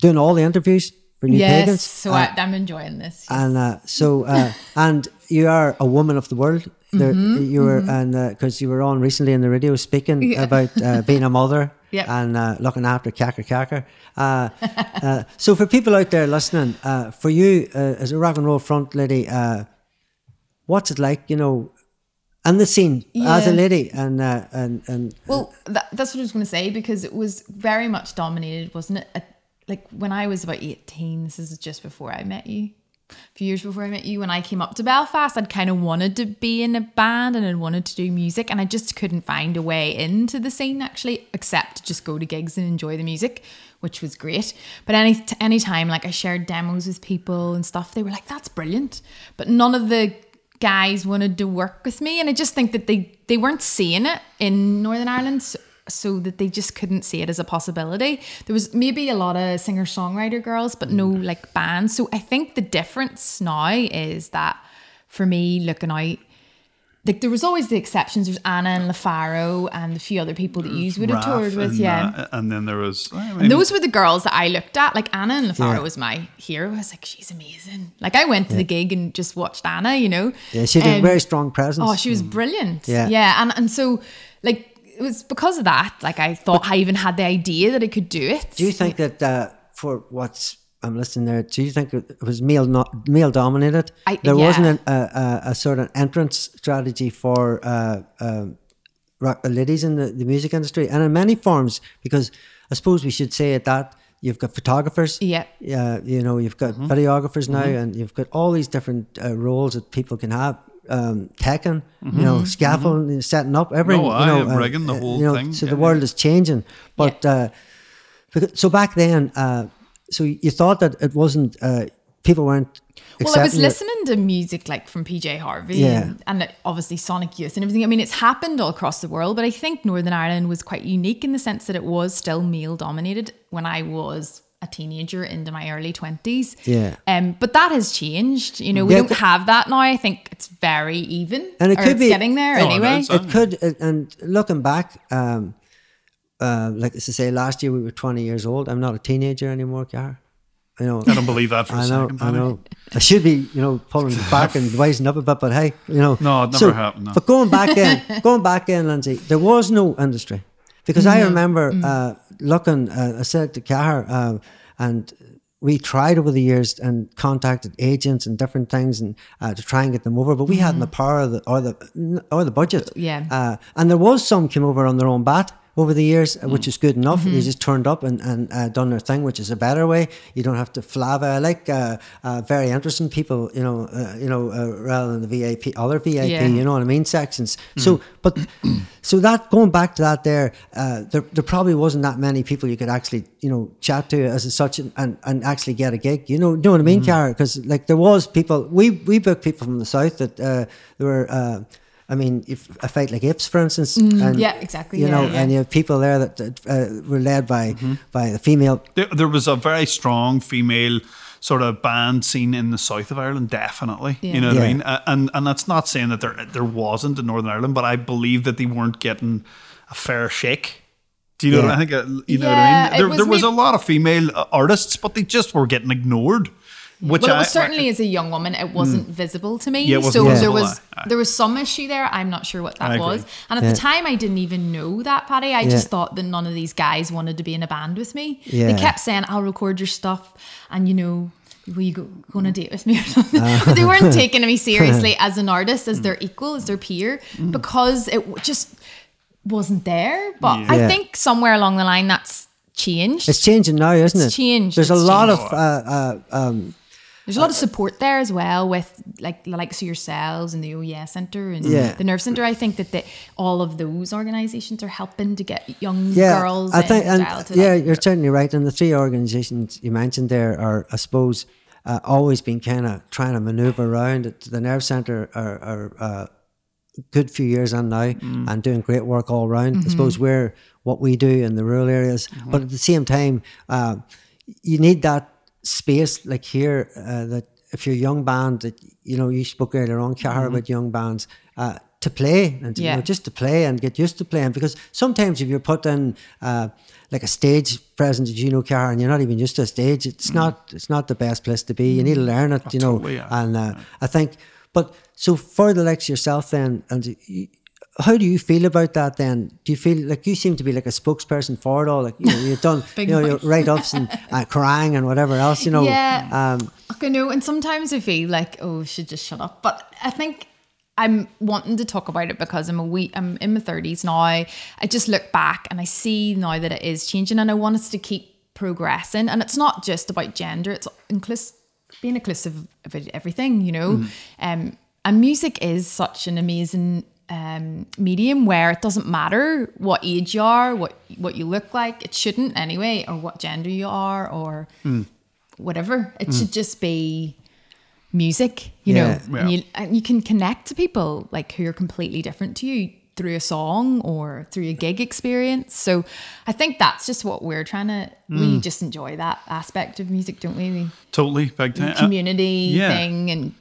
doing all the interviews for New
yes,
Pagans.
so
Uh,
I, I'm enjoying this.
and uh, so uh, and you are a woman of the world. There, you were and because you were on recently in the radio speaking
Mm-hmm, Yeah.
about uh, being a mother
Yep.
and uh, looking after Kaker Kaker. Uh, uh, so for people out there listening, uh, for you uh, as a rock and roll front lady, uh, what's it like? You know, and the scene as a lady and uh, and and
Well, that, that's what I was going to say because it was very much dominated, wasn't it? At, like when I was about 18, this is just before I met you, a few years before I met you, when I came up to Belfast, I'd kind of wanted to be in a band and I'd wanted to do music and I just couldn't find a way into the scene actually, except to just go to gigs and enjoy the music, which was great. But any any time like I shared demos with people and stuff, they were like, that's brilliant. But none of the guys wanted to work with me and i just think that they they weren't seeing it in northern ireland so, so that they just couldn't see it as a possibility. There was maybe a lot of singer songwriter girls but no mm. like bands. So i think the difference now is that for me looking out like there was always the exceptions there's anna and lafaro and a few other people that you would have toured with
and,
yeah
uh, and then there was. I mean,
and those were the girls that I looked at. Like Anna and LaFaro
Yeah.
was my hero. I was like, she's amazing. Like I went to the gig and just watched Anna, you know.
yeah, she had a
Um,
very strong presence.
Oh, she was brilliant.
Yeah.
Yeah. And and so like it was because of that, like I thought I even had the idea that I could do it.
Do you think that uh, for what's I'm listening there? Do you think it was male not male dominated?
I-
there
yeah.
wasn't a, a, a sort of entrance strategy for uh, um rock, uh, ladies in the, the music industry, and in many forms. Because I suppose we should say it that you've got photographers,
Yeah.
yeah, you know, you've got videographers now, and you've got all these different uh, roles that people can have. Um, teching, you know, scaffolding, setting up everything.
No,
you know,
aye, rigging the whole
you know,
thing,
So
yeah,
the
yeah.
world is changing, but. Uh, so back then, uh, so you thought that it wasn't uh, people weren't.
Well, I was
accepting it.
listening to music like from PJ Harvey
Yeah.
and, and obviously Sonic Youth and everything. I mean, it's happened all across the world, but I think Northern Ireland was quite unique in the sense that it was still male dominated when I was a teenager into my early 20s.
Yeah.
Um, but that has changed. You know, we
Yeah,
don't
but-
have that now. I think it's very even.
And it could
it's
be-
getting there
Oh,
anyway.
it's-
It could, and looking back, um, uh, like as I say, last year we were twenty years old. I'm not a teenager anymore, Gar. You know,
I don't believe that for a
I know,
second.
I
Paddy.
know. I should be, you know, pulling back and wising up a bit, but hey, you know.
No, it never happened, no.
But going back in, going back in, Lindsay, there was no industry because I remember
Mm.
uh, looking. Uh, I said to Cahir, uh, and we tried over the years and contacted agents and different things and uh, to try and get them over, but we hadn't the power or the or the, or the budget.
Yeah.
Uh, and there was some came over on their own bat over the years, uh,
Mm.
which is good enough.
Mm-hmm.
They just turned up and, and uh, done their thing, which is a better way. You don't have to flava. I like uh, uh, very interesting people, you know, uh, you know, uh, rather than the VIP, other VIP,
Yeah.
you know what I mean, sections. So, but so that going back to that, there, uh, there, there probably wasn't that many people you could actually, you know, chat to as such and, and, and actually get a gig. You know, know what I mean, Cara? Because like there was people, we we booked people from the south that uh, there were. I mean, if a fight like Ips, for instance, and
Mm, yeah, exactly,
You
yeah,
know,
yeah.
and you have people there that, that uh, were led by by the female.
There, there was a very strong female sort of band scene in the south of Ireland, definitely.
Yeah.
You know what
Yeah.
I mean? Uh, And and that's not saying that there there wasn't in Northern Ireland, but I believe that they weren't getting a fair shake. Do you know what I think? uh, You know
Yeah,
what I mean? There,
was
there was
mayb-
a lot of female uh, artists, but they just were getting ignored. Which
well, it
I,
was certainly as a young woman, it wasn't visible to me.
Mm. Yeah, it wasn't
so there was
aye, aye.
there was some issue there. I'm not sure what that was. And at
Yeah.
the time, I didn't even know that, Patty. I
Yeah.
just thought that none of these guys wanted to be in a band with me.
Yeah.
They kept saying, "I'll record your stuff," and you know. Will you go, go on
Mm.
a date with me or something?
Uh.
but they weren't taking me seriously as an artist,
Mm.
as their equal, as their peer, because it w- just wasn't there. But
Yeah.
I
Yeah.
think somewhere along the line that's changed.
It's changing now, isn't
It's
it?
changed,
There's
it's
a lot
changed.
of uh, uh, um,
There's a lot of support there as well with like the likes of yourselves and the OES Centre and
Yeah.
the Nerve Centre. I think that the, all of those organisations are helping to get young
yeah,
girls
I think,
in
and yeah,
like-
you're certainly right. And the three organisations you mentioned there are, I suppose, uh, always been kind of trying to manoeuvre around it. The Nerve Centre are, are uh, good few years on now
Mm.
and doing great work all around.
Mm-hmm.
I suppose we're what we do in the rural areas, but at the same time, uh, you need that space like here uh, that if you're a young band, that you know you spoke earlier on, Cara,
Mm-hmm.
about young bands. Uh, to play and to, you
Yeah.
know, just to play and get used to playing because sometimes if you're put in uh, like a stage presence, you know, car and you're not even used to a stage, it's not it's not the best place to be. You need to learn it, you know.
Mm. totally, yeah.
And uh, I think, but so for the likes of yourself, then, and you, how do you feel about that? Then, do you feel like you seem to be like a spokesperson for it all? Like you know, you've done you know your write ups and uh, crying and whatever else, you know.
Yeah.
Um,
I know, and sometimes I feel like, oh, I should just shut up. But I think I'm wanting to talk about it because I'm a wee, I'm in my thirties now. I just look back and I see now that it is changing, and I want us to keep progressing. And it's not just about gender; it's inclus- being inclusive of everything, you know. Um, and music is such an amazing um, medium where it doesn't matter what age you are, what what you look like. It shouldn't anyway, or what gender you are, or whatever. It should just be music, you
Yeah.
know, and you and you can connect to people like who are completely different to you through a song or through a gig experience. So I think that's just what we're trying to. We just enjoy that aspect of music, don't we? We
Totally, big time. Uh,
community
yeah.
thing and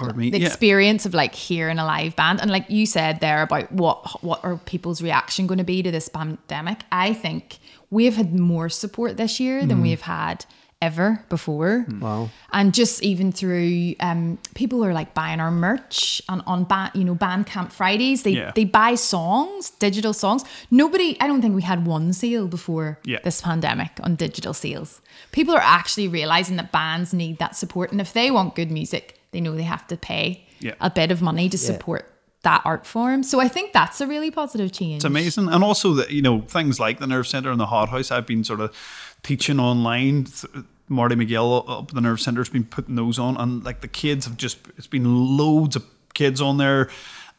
pardon me.
the
yeah.
experience of like hearing a live band and like you said there about what what are people's reaction going to be to this pandemic i think we've had more support this year than we've had ever before
Wow.
and just even through um people are like buying our merch and on band you know bandcamp fridays they
Yeah.
they buy songs digital songs nobody i don't think we had one sale before
Yeah.
this pandemic on digital sales people are actually realizing that bands need that support and if they want good music they know they have to pay
Yeah.
a bit of money to support that art form so i think that's a really positive change
It's amazing, and also that you know things like the Nerve Center and the Hot House. I've been sort of teaching online. Th- Marty McGill up the Nerve Center has been putting those on, and like the kids have just it's been loads of kids on there,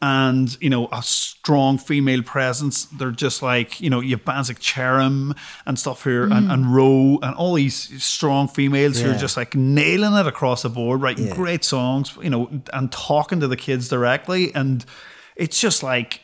and you know a strong female presence. They're just like you know you have bands like Cherym and stuff here, and, mm. and ROE, and all these strong females who are just like nailing it across the board, writing
Yeah.
great songs, you know, and talking to the kids directly, and it's just like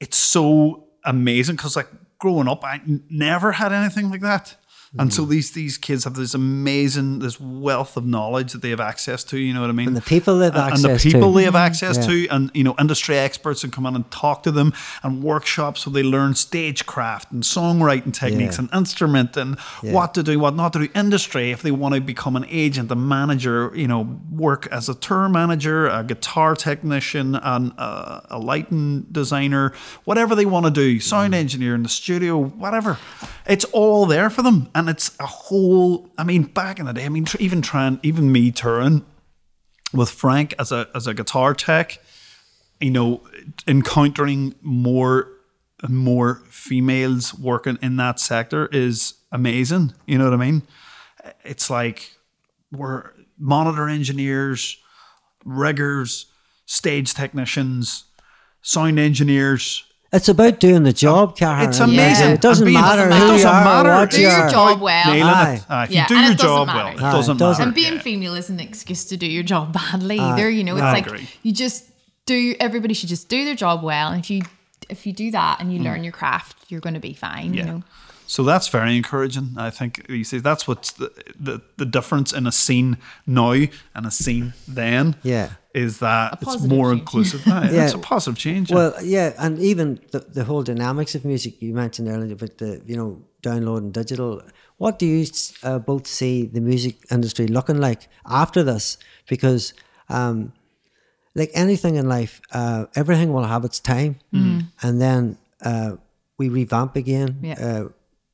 it's so amazing because like growing up i never had anything like that and
Mm.
so these these kids have this amazing this wealth of knowledge that they have access to you know what i mean
And the people they have
and, and the
access to.
they have access
Yeah.
to and you know industry experts who come in and talk to them and workshops where they learn stagecraft and songwriting techniques
Yeah.
and instrument and what to do what not to do industry if they want to become an agent a manager you know work as a tour manager a guitar technician and a, a lighting designer whatever they want to do sound engineer in the studio whatever it's all there for them and it's a whole i mean back in the day i mean even trying even me touring with Frank as a as a guitar tech, you know, encountering more and more females working in that sector is amazing. You know what I mean? It's like we're monitor engineers, riggers, stage technicians, sound engineers.
It's about doing the job, Karen.
It's
and
amazing.
It doesn't matter
it
who you
doesn't
are
matter.
or what
Do
you
your
are.
job well.
Nailing it. Aye, if
Yeah,
you do
and it
your
doesn't
job
matter.
well, it
Aye,
doesn't
it doesn't.
matter.
And being
Yeah.
female isn't an excuse to do your job badly either. You know, it's
I
like
agree.
you just do. Everybody should just do their job well, and if you if you do that and you learn your craft, you're going to be fine. You
Mm. Yeah.
know.
So that's very encouraging. I think you see that's what's the, the the difference in a scene now and a scene then.
Yeah.
is that it's more
change.
inclusive. Aye,
Yeah.
It's a positive change.
Well, yeah, and even the, the whole dynamics of music you mentioned earlier about the you know download and digital. What do you uh, both see the music industry looking like after this? Because um, like anything in life, uh, everything will have its time, and then uh, we revamp again.
Yeah.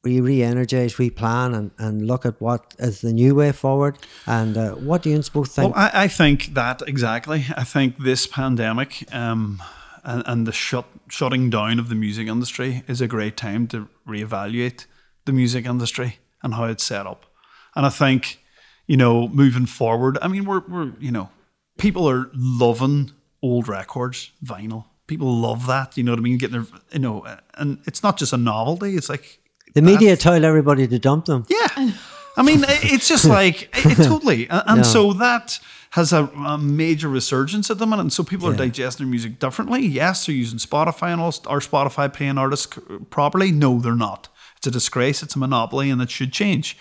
We re-energize, re-plan, and, and look at what is the new way forward. And uh, what do you both think?
Well, I, I think that exactly. I think this pandemic um, and, and the shut shutting down of the music industry is a great time to reevaluate the music industry and how it's set up. And I think, you know, moving forward, I mean, we're, we're you know, people are loving old records, vinyl. People love that, you know what I mean? Getting their, you know, and it's not just a novelty. It's like
the media tell everybody to dump them.
yeah. I mean, it's just like, it, it totally. And, and
Yeah.
so that has a, a major resurgence at the minute. And so people are digesting their music differently. Yes, they're using Spotify and all. Are Spotify paying artists properly? No, they're not. It's a disgrace. It's a monopoly, and it should change.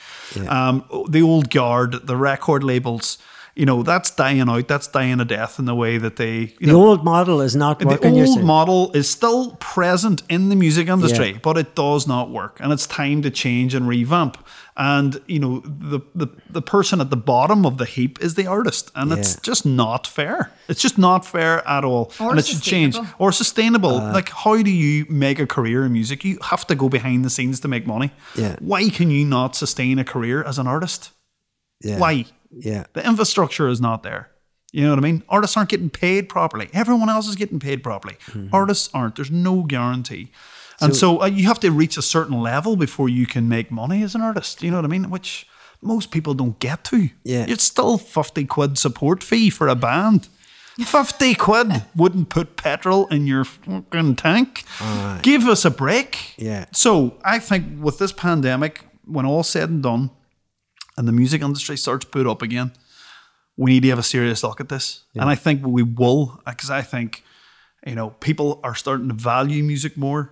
Um, the old guard, the record labels, you know, that's dying out. That's dying a death in the way that they, you
The
know,
old model is not
the
working. you're
old model is still present in the music industry,
Yeah.
but it does not work, and it's time to change and revamp. And you know, the the the person at the bottom of the heap is the artist, and it's just not fair. It's just not fair at all,
Or
and it should change or sustainable.
Uh,
like, how do you make a career in music? You have to go behind the scenes to make money.
Yeah.
Why can you not sustain a career as an artist?
Yeah.
Why?
Yeah.
The infrastructure is not there. You know what I mean? Artists aren't getting paid properly. Everyone else is getting paid properly. Artists aren't. There's no guarantee. And so, uh, you have to reach a certain level before you can make money as an artist. You know what I mean? Which most people don't get to.
Yeah.
It's still 50 quid support fee for a band. 50 quid wouldn't put petrol in your fucking tank. Give us a break.
Yeah.
So I think with this pandemic, when all said and done, and the music industry starts boot up again, we need to have a serious look at this. And I think we will, because I think, you know, people are starting to value music more.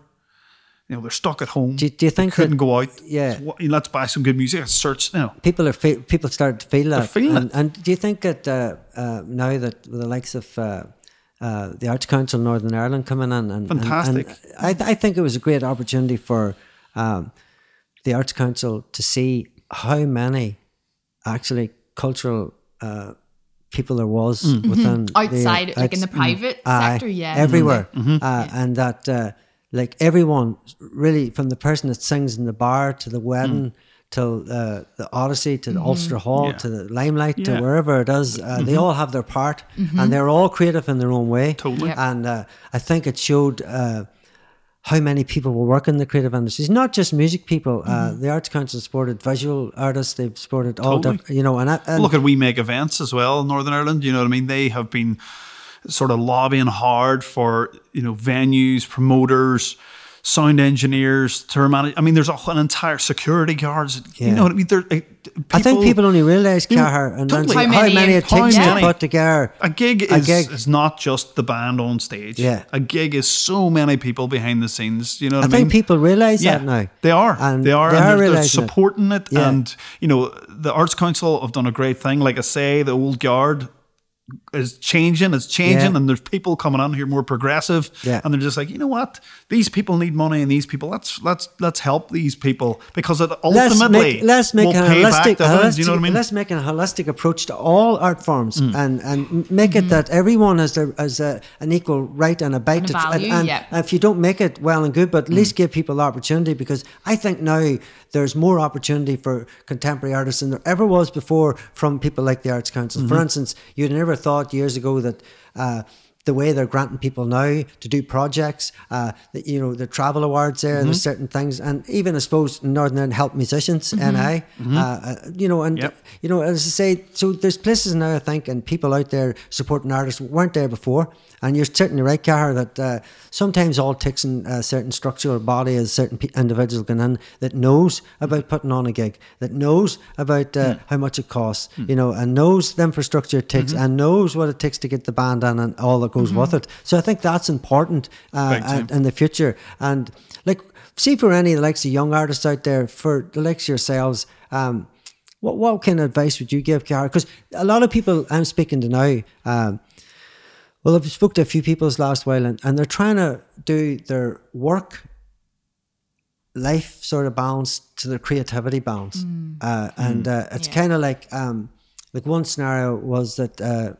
You know, they're stuck at home.
Do- do you think
couldn't
that-
go out?
yeah.
So what- let's buy some good music. Let's search. You know,
people are fe- people start to feel that.
feeling
and,
it.
and do you think that uh, uh, now that the likes of uh, uh, the Arts Council Northern Ireland coming in, and, and-
Fantastic.
and I, th- I think it was a great opportunity for um, the Arts Council to see how many actually cultural uh, people there was within the
Outside, like in the private
Aye,
sector, yeah.
everywhere, uh, and that uh, like everyone really from the person that sings in the bar to the wedding. Till uh, the Odyssey, to the Ulster Hall,
Yeah.
to the Limelight,
Yeah.
to wherever it is, uh, they all have their part, and they're all creative in their own way.
Totally.
Yep.
And uh, I think it showed uh, how many people will work in the creative industries, not just music people. Uh, the Arts Council supported visual artists, they've supported all,
Totally.
diff- you know, and, I, and
look at we make events as well in Northern Ireland. You know what I mean? They have been sort of lobbying hard for you know venues, promoters, sound engineers, tour manage. I mean, there's a, an entire security guards. You know what I mean? There, uh,
I think people only realise,
You
Cahir, and
totally.
Lindsay,
How
how
many-
many it
how
takes to put together
A gig
a
is,
gig.
is not just the band on stage.
Yeah.
A gig is so many people behind the scenes. You know what
I
I,
think
mean?
people realise
yeah,
that now.
They are.
And
they are.
they
and
are
they're, they're
realising it.
supporting it.
Yeah.
And, you know, the Arts Council have done a great thing. Like I say, the old guard is changing, it's changing,
Yeah.
and there's people coming on here more progressive.
Yeah.
And they're just like, you know what? These people need money and these people, let's let's let's help these people because it
Let's
ultimately
make, let's make
will
a
pay back
holistic,
dividends, you know what I mean? Mm.
let's make a holistic approach to all art forms and, and make it that everyone has, their, has a, an equal right and a bite
And a
to
value,
and,
yeah.
if you don't make it well and good but at
Mm.
least give people the opportunity because I think now there's more opportunity for contemporary artists than there ever was before from people like the Arts Council
Mm-hmm.
for instance you'd never thought years ago that uh, the way they're granting people now to do projects, uh, that you know the travel awards there,
Mm-hmm.
there's certain things, and even I suppose Northern Ireland help musicians, NI, uh, uh, you know, and
Mm-hmm. Yep.
you know as I say, so there's places now I think, and people out there supporting artists weren't there before, and you're certainly right, Cahir, that uh, sometimes all takes in a certain structure or body as certain pe- individuals going in that knows about putting on a gig, that knows about uh, how much it costs, you know, and knows the infrastructure it takes, and knows what it takes to get the band on and all that goes with it. So I think that's important uh, in the future. And like, see for any of the likes of young artists out there, for the likes of yourselves, um, what what kind of advice would you give, Cahir? Because a lot of people I'm speaking to now, um, well, I've spoke to a few people this last while, and, and they're trying to do their work life sort of balance to their creativity balance. Uh, and uh, it's
Yeah.
kind of like, um, like one scenario was that uh,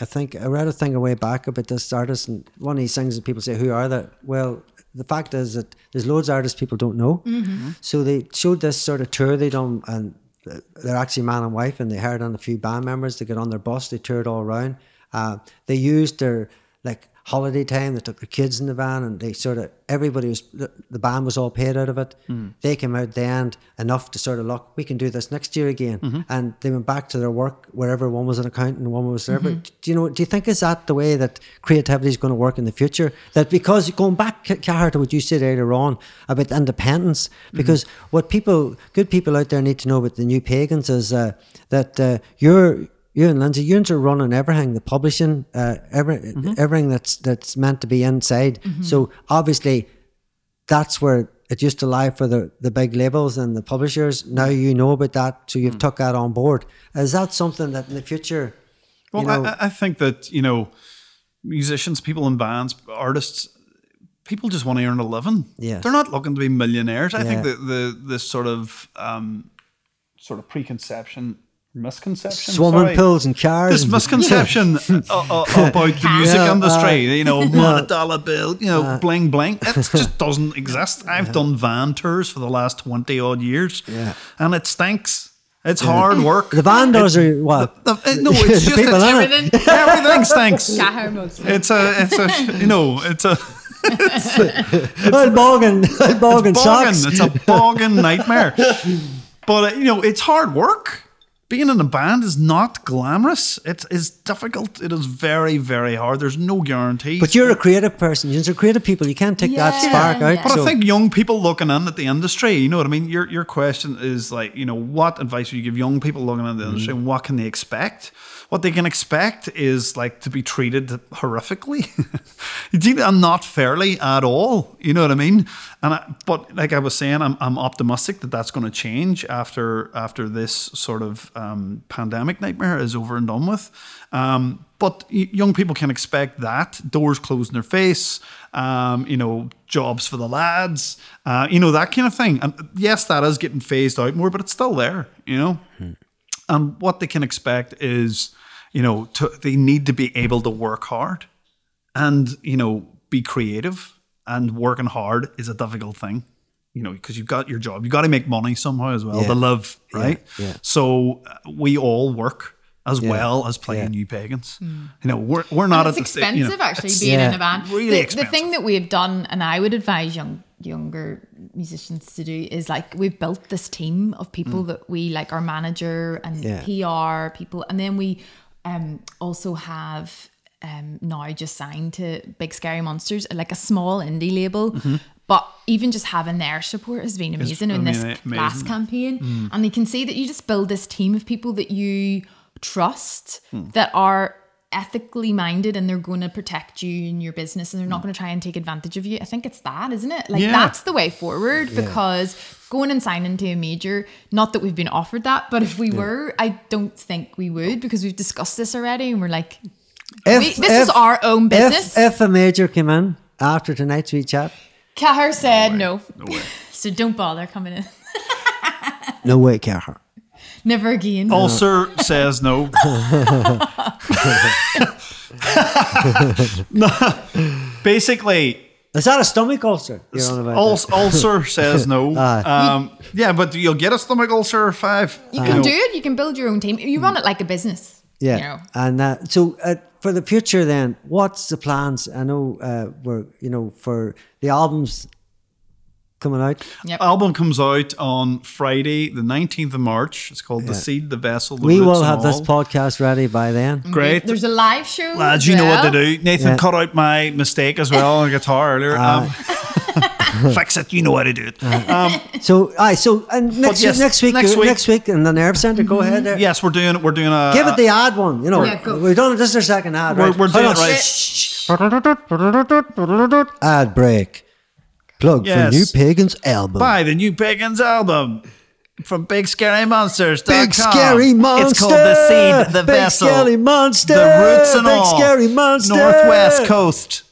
I think I read a thing a way back about this artist, and one of these things that people say, "Who are they?" Well, the fact is that there's loads of artists people don't know. So they showed this sort of tour they done, and they're actually man and wife, and they hired on a few band members. They got on their bus, they toured all around. Uh, they used their like holiday time. They took their kids in the van, and they sort of everybody was the, the band was all paid out of it. They came out the end enough to sort of look. We can do this next year again, and they went back to their work wherever one was an accountant, one was whatever. Do you know? Do you think is that the way that creativity is going to work in the future? That because going back, Cahir, to what you said earlier on about independence, because what people, good people out there need to know about the new pagans is uh, that uh, you're you and Lindsay, you are running everything, the publishing, uh, every, everything that's that's meant to be inside. So obviously, that's where it used to lie for the, the big labels and the publishers. Now you know about that, so you've took that on board. Is that something that in the future?
Well,
you know,
I, I think that you know, musicians, people in bands, artists, people just want to earn a living.
Yes.
they're not looking to be millionaires. I think
Yeah.
that the this sort of um, sort of preconception, misconception,
swimming
sorry.
pools and cars.
This
and-
misconception uh, uh, about the music
Yeah,
industry,
uh,
you know, money dollar bill, you know, bling bling. It just doesn't exist. I've done van tours for the last twenty odd years,
Yeah.
and it stinks. It's hard work.
the vandals are what?
The- uh, no, it's just
people
it's,
in it.
Everything.
everything stinks. It's a, it's a, you know, it's a
I'll boggin, I'll boggin
boggin.
socks.
It's a boggin nightmare. But uh, you know, it's hard work. Being in a band is not glamorous. It is difficult. It is very, very hard. There's no guarantee.
But you're a creative person. You're creative people. You can't take that
Yeah,
spark out.
But
so-
I think young people looking in at the industry, you know what I mean? Your your question is like, you know, what advice would you give young people looking at the industry
Mm-hmm.
and what can they expect? What they can expect is like to be treated horrifically and not fairly at all. You know what I mean? And I, but like I was saying, I'm, I'm optimistic that that's going to change after after this sort of um, pandemic nightmare is over and done with. Um, but young people can expect that doors closed in their face. Um, you know, jobs for the lads. Uh, you know that kind of thing. And yes, that is getting phased out more, but it's still there. You know. And what they can expect is, you know, to, they need to be able to work hard and, you know, be creative. And working hard is a difficult thing, you know, because you've got your job. you got to make money somehow as well
Yeah.
to live, right?
yeah.
So uh, we all work as well as playing
yeah.
New Pagans. You know, we're, we're not
And
at
it's
the sta- you know,
expensive actually being
Yeah.
in a band.
Really
the,
expensive.
The thing that we have done, and I would advise young younger musicians to do, is like we've built this team of people
Mm.
that we like our manager and
Yeah.
PR people, and then we um, also have um, now just signed to Big Scary Monsters, like a small indie label.
Mm-hmm.
But even just having their support has been amazing in this
ama-
last campaign.
Mm.
And you can see that you just build this team of people that you trust
Hmm.
that are ethically minded and they're going to protect you and your business and they're not going to try and take advantage of you. I think it's that, isn't it? Like
Hmm. Yeah.
that's the way forward because going and signing to a major, not that we've been offered that, but if we were, I don't think we would because we've discussed this already and we're like,
If-
we, this is our own business.
If, if a major came in after tonight's wee chat,
Cahir said no.
way.
so don't bother coming in.
no way, Cahir.
Never again.
Ulcer says no. no. Basically,
Is that a stomach ulcer you're on about?
Ul- ulcer says no. Um, yeah, but you'll get a stomach ulcer five.
You can do it. You can build your own team. You run it like a business.
Yeah,
You know.
and uh, so uh, for the future, then, what's the plans? I know uh, we're you know for the albums coming out.
Yep.
Album comes out on Friday, the 19th of March. It's called The Seed, The Vessel, The
we
Roots
will
and
have this podcast ready by then.
Great.
There's a live show.
Lads,
as
you know what to do. Nathan
Yeah.
cut out my mistake as well on guitar earlier. Um, fix it. You know how to do it. Uh-huh.
Um, so, aye, so and next
yes,
next week,
next
next
week-
week, next week in the Nerve Center. Go ahead there.
yes, we're doing we're doing a
Give it the uh, ad one. You know,
Yeah, go.
we've done this is our second ad.
we're,
right?
we're doing
Hold
it
on.
right.
Ad break. Plug
Yes.
for New Pagans album.
Buy the new Pagans album from Big Scary Monsters.
Big scary monster.
It's called The Seed, The Vessel.
Big
Vessel,
scary monster.
The Roots and
Big
All.
Big Scary monster.
Northwest Coast.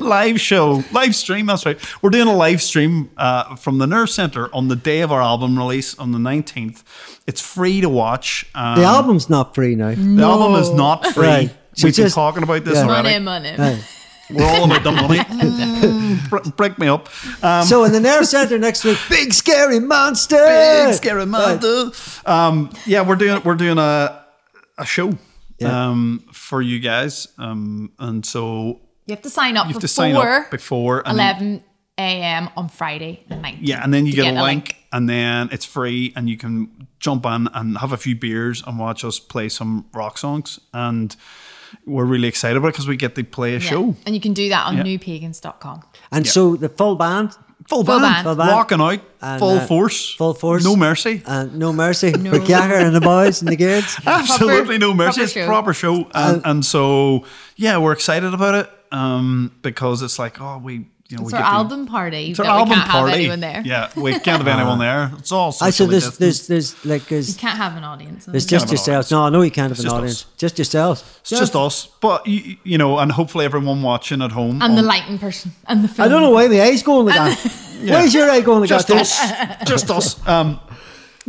Live show, live stream. That's right. We're doing a live stream uh, from the Nerve Center on the day of our album release on the 19th. It's free to watch. Um,
The album's not free now.
the album is not free.
Right.
We've been
just-
talking about this
yeah.
already.
Money, money.
We're all about the money. Br- Break me up. Um,
so in the Nerve Center next week, big scary monster.
big scary monster. Um, yeah, we're doing we're doing a a show
Yeah.
um, for you guys, um, and so
You have to sign up
you have
before
to sign up before
11 a.m. on Friday the 19th.
Yeah, and then you
to
get, a link, and then it's free, and you can jump in and have a few beers and watch us play some rock songs, and we're really excited about it because we get to play a
Yeah.
show.
And you can do that on
Yeah.
newpagans.com.
And so the full band,
Full,
Full
band,
band. Full
band.
walking out,
And,
full
uh,
force,
full force.
no mercy.
and no mercy for Gallagher and the boys and the kids.
Absolutely no mercy.
proper
It's a
show.
proper show, and, and so yeah, we're excited about it um, because it's like oh we you know,
It's
we
our
get to-
album party.
It's our
that we
album
can't
party.
have anyone there.
Yeah, we can't have anyone there. It's all
I so there's,
distanced.
there's there's like there's, You
can't have an audience.
there's just
have
yourselves. No, I know you can't have an
just
audience.
us.
Just yourselves.
It's just us, but you, you know, and hopefully everyone watching at home.
and the lighting person and the film.
I don't know why the eye's going like that. Why is your eye going like
just
that?
us, just us. Um,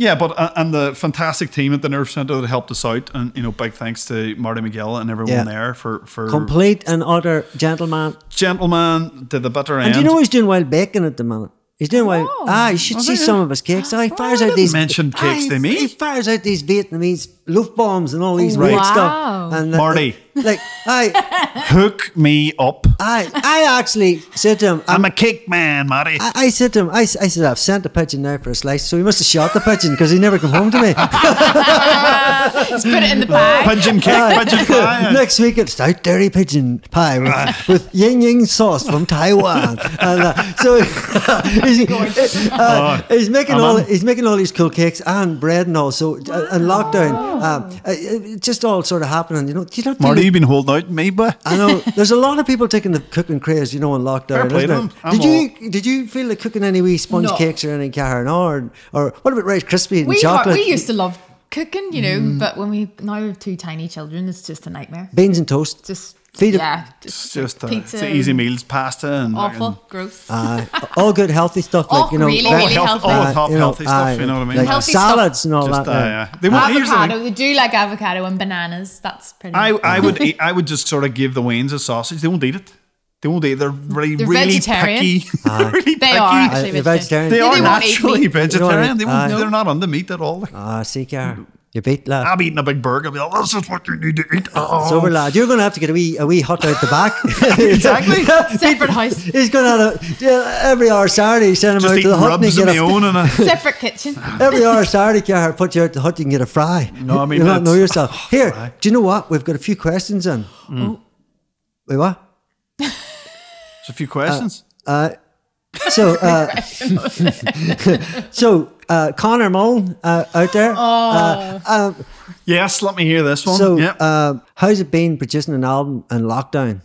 yeah, but uh, and the fantastic team at the Nerve Centre that helped us out, and you know, big thanks to Marty McGill and everyone
Yeah.
there for for
Complete and utter gentleman.
gentleman to the bitter end.
And you know he's doing wild bacon at the minute? He's doing.
Oh.
Ah, you should see
he?
some of his cakes. Ah, he fires
I
out these.
mention cakes
ah,
to
he-
me.
He fires out these Vietnamese loaf bombs and all these
Right.
weird
Wow.
stuff. And
Marty.
Like I,
hook me up.
I, I actually said to him,
I'm a cake man, Marty.
I, I said to him, I, I said, I've sent the pigeon now for a slice. So he must have shot the pigeon because he never come home to me.
Just put it in the bag.
pigeon cake, pigeon pie.
Next week it's stout dairy pigeon pie with, with yin yang sauce from Taiwan. And, uh, so he's, uh, he's making
I'm
all
in.
he's making all these cool cakes and bread and all. So uh, and lockdown, um, uh, it just all sort of happening. You know, do you not feel
Marty,
it-
you've been holding out me, but
I know there's a lot of people taking the cooking craze, you know, in lockdown.
Fair play
isn't it?
them. I'm
Did you did you feel like cooking any wee sponge
No.
cakes or any car no, or or what about Rice Krispie and
We,
chocolate?
we used to love cooking, you know,
Mm.
but when we now have two tiny children, it's just a nightmare.
beans and toast.
Just
Feed it-
yeah,
it's
just,
just uh,
pizza.
it's the easy meals, pasta, and
awful,
fucking-
gross.
Uh, all good healthy stuff
Oh,
like you know
really,
veg-
really
health-
healthy.
all
uh,
top
you know,
healthy stuff,
uh,
you know what I mean?
Like
Healthy
salads and all
just
that.
uh,
yeah.
yeah. They want, here's the thing.
avocado. We do like avocado and bananas. That's pretty.
I, I would eat, I would just sort of give the Waynes a sausage. They won't eat it. They won't eat. They're really
They're
really
vegetarian.
picky. They're really
They
picky.
are
Uh,
actually vegetarian.
vegetarian.
They are
won't eat
naturally
meat.
vegetarian. They won't,
what
they're not on the meat at all. Like,
Ah, see, car. You beat lad.
I'm eating a big burger. I'll be like, this is what you need to eat. Oh.
It's over, lad. You're going to have to get a wee, a wee hut out the back.
exactly.
Separate house,
He's going to have to, yeah, every hour Saturday, send him
Just
out to the hut and he
rubs of
get a,
own and a,
separate kitchen.
every hour Saturday, car, put you out the hut, you can get a fry.
No, I mean,
You'll not know yourself.
oh,
Here,
fry.
do you know what? We've got a few questions in.
Mm.
Wait, what?
Just a few questions.
So, uh, so uh, Connor Mullen uh, out there. Uh, uh,
yes, let me hear this one.
so,
yeah.
uh, how's it been producing an album in lockdown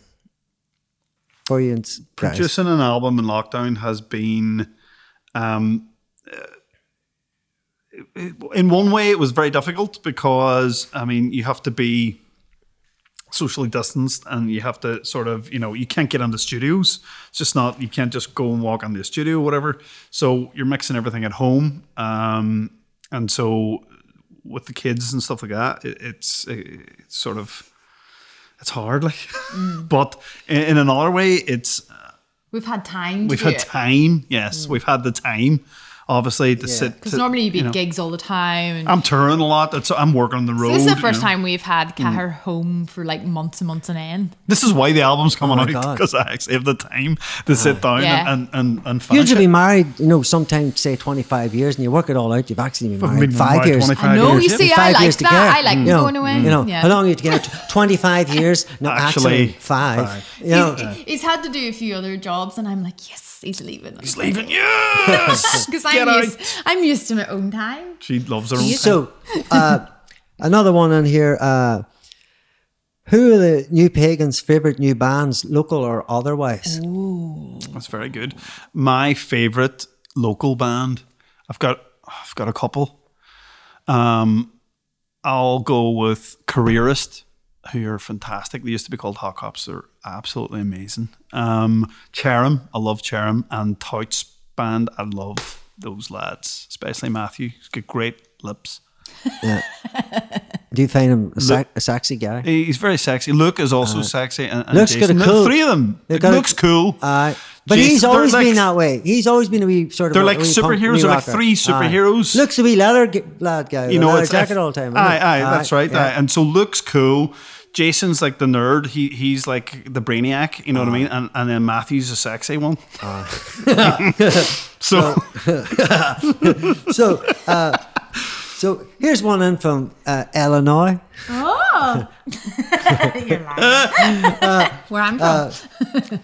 for you? Guys?
Producing an album in lockdown has been, um, uh, in one way, it was very difficult because I mean, you have to be socially distanced and you have to sort of, you know, you can't get into studios. It's just not, you can't just go and walk on the studio or whatever. So you're mixing everything at home. Um, and so with the kids and stuff like that, it, it's, it's sort of, it's hard, like, but in, in another way, it's
We've had time.
We've had
it.
time. Yes, we've had the time, obviously, to sit.
Because normally you'd be
you know,
gigs all the time. And
I'm touring a lot. That's, I'm working on the road.
this is the
you
first
know.
time we've had mm. Cahir home for like months and months on end.
This is why the album's oh coming
my
out because I actually have the time to oh. sit down
Yeah.
and, and, and, and finish
Usually
it.
married, you know, sometimes say 25 years and you work it all out, you've actually been married
been
five
married
years.
25
I know.
years,
You
yeah.
see, I like
years
that.
together.
I like mm.
you know,
going away.
You know,
yeah.
how long you to get? 25 years? No, actually,
Actually,
five.
five.
You know,
He's, he's had to do a few other jobs, and I'm like, yes, he's leaving.
He's leaving. Yes,
because
Get
I'm
out.
used, I'm used to my own time.
She loves her own. time.
so uh, another one in here. Uh, who are the new pagans' favorite new bands, local or otherwise?
That's very good. My favorite local band. I've got I've got a couple. Um, I'll go with Careerist, who are fantastic. They used to be called Hot Cops. They're absolutely amazing. Um, Cherym, I love Cherym, and Touts band. I love those lads, especially Matthew. He's got great lips. Yeah.
Do you find him a, sac- a sexy guy?
He's very sexy. Luke is also sexy. And, and
Luke's got
Jason.
a
The
cool-
three of them. It
a-
looks cool.
Uh, but
Jason-
he's always
like-
been that way. He's always been a wee sort of.
They're
a
like superheroes. They're like three
Aye.
superheroes.
Looks a wee leather g- lad guy.
you know, it's
jacket all the time. isn't
Aye, aye, that's right.
yeah.
Aye. And so Luke's cool. Jason's like the nerd. He he's like the brainiac. You know what I mean? And and then Matthew's a sexy one. so
So, uh, so here's one in from uh, Illinois.
Oh, you're lying. Where I'm from.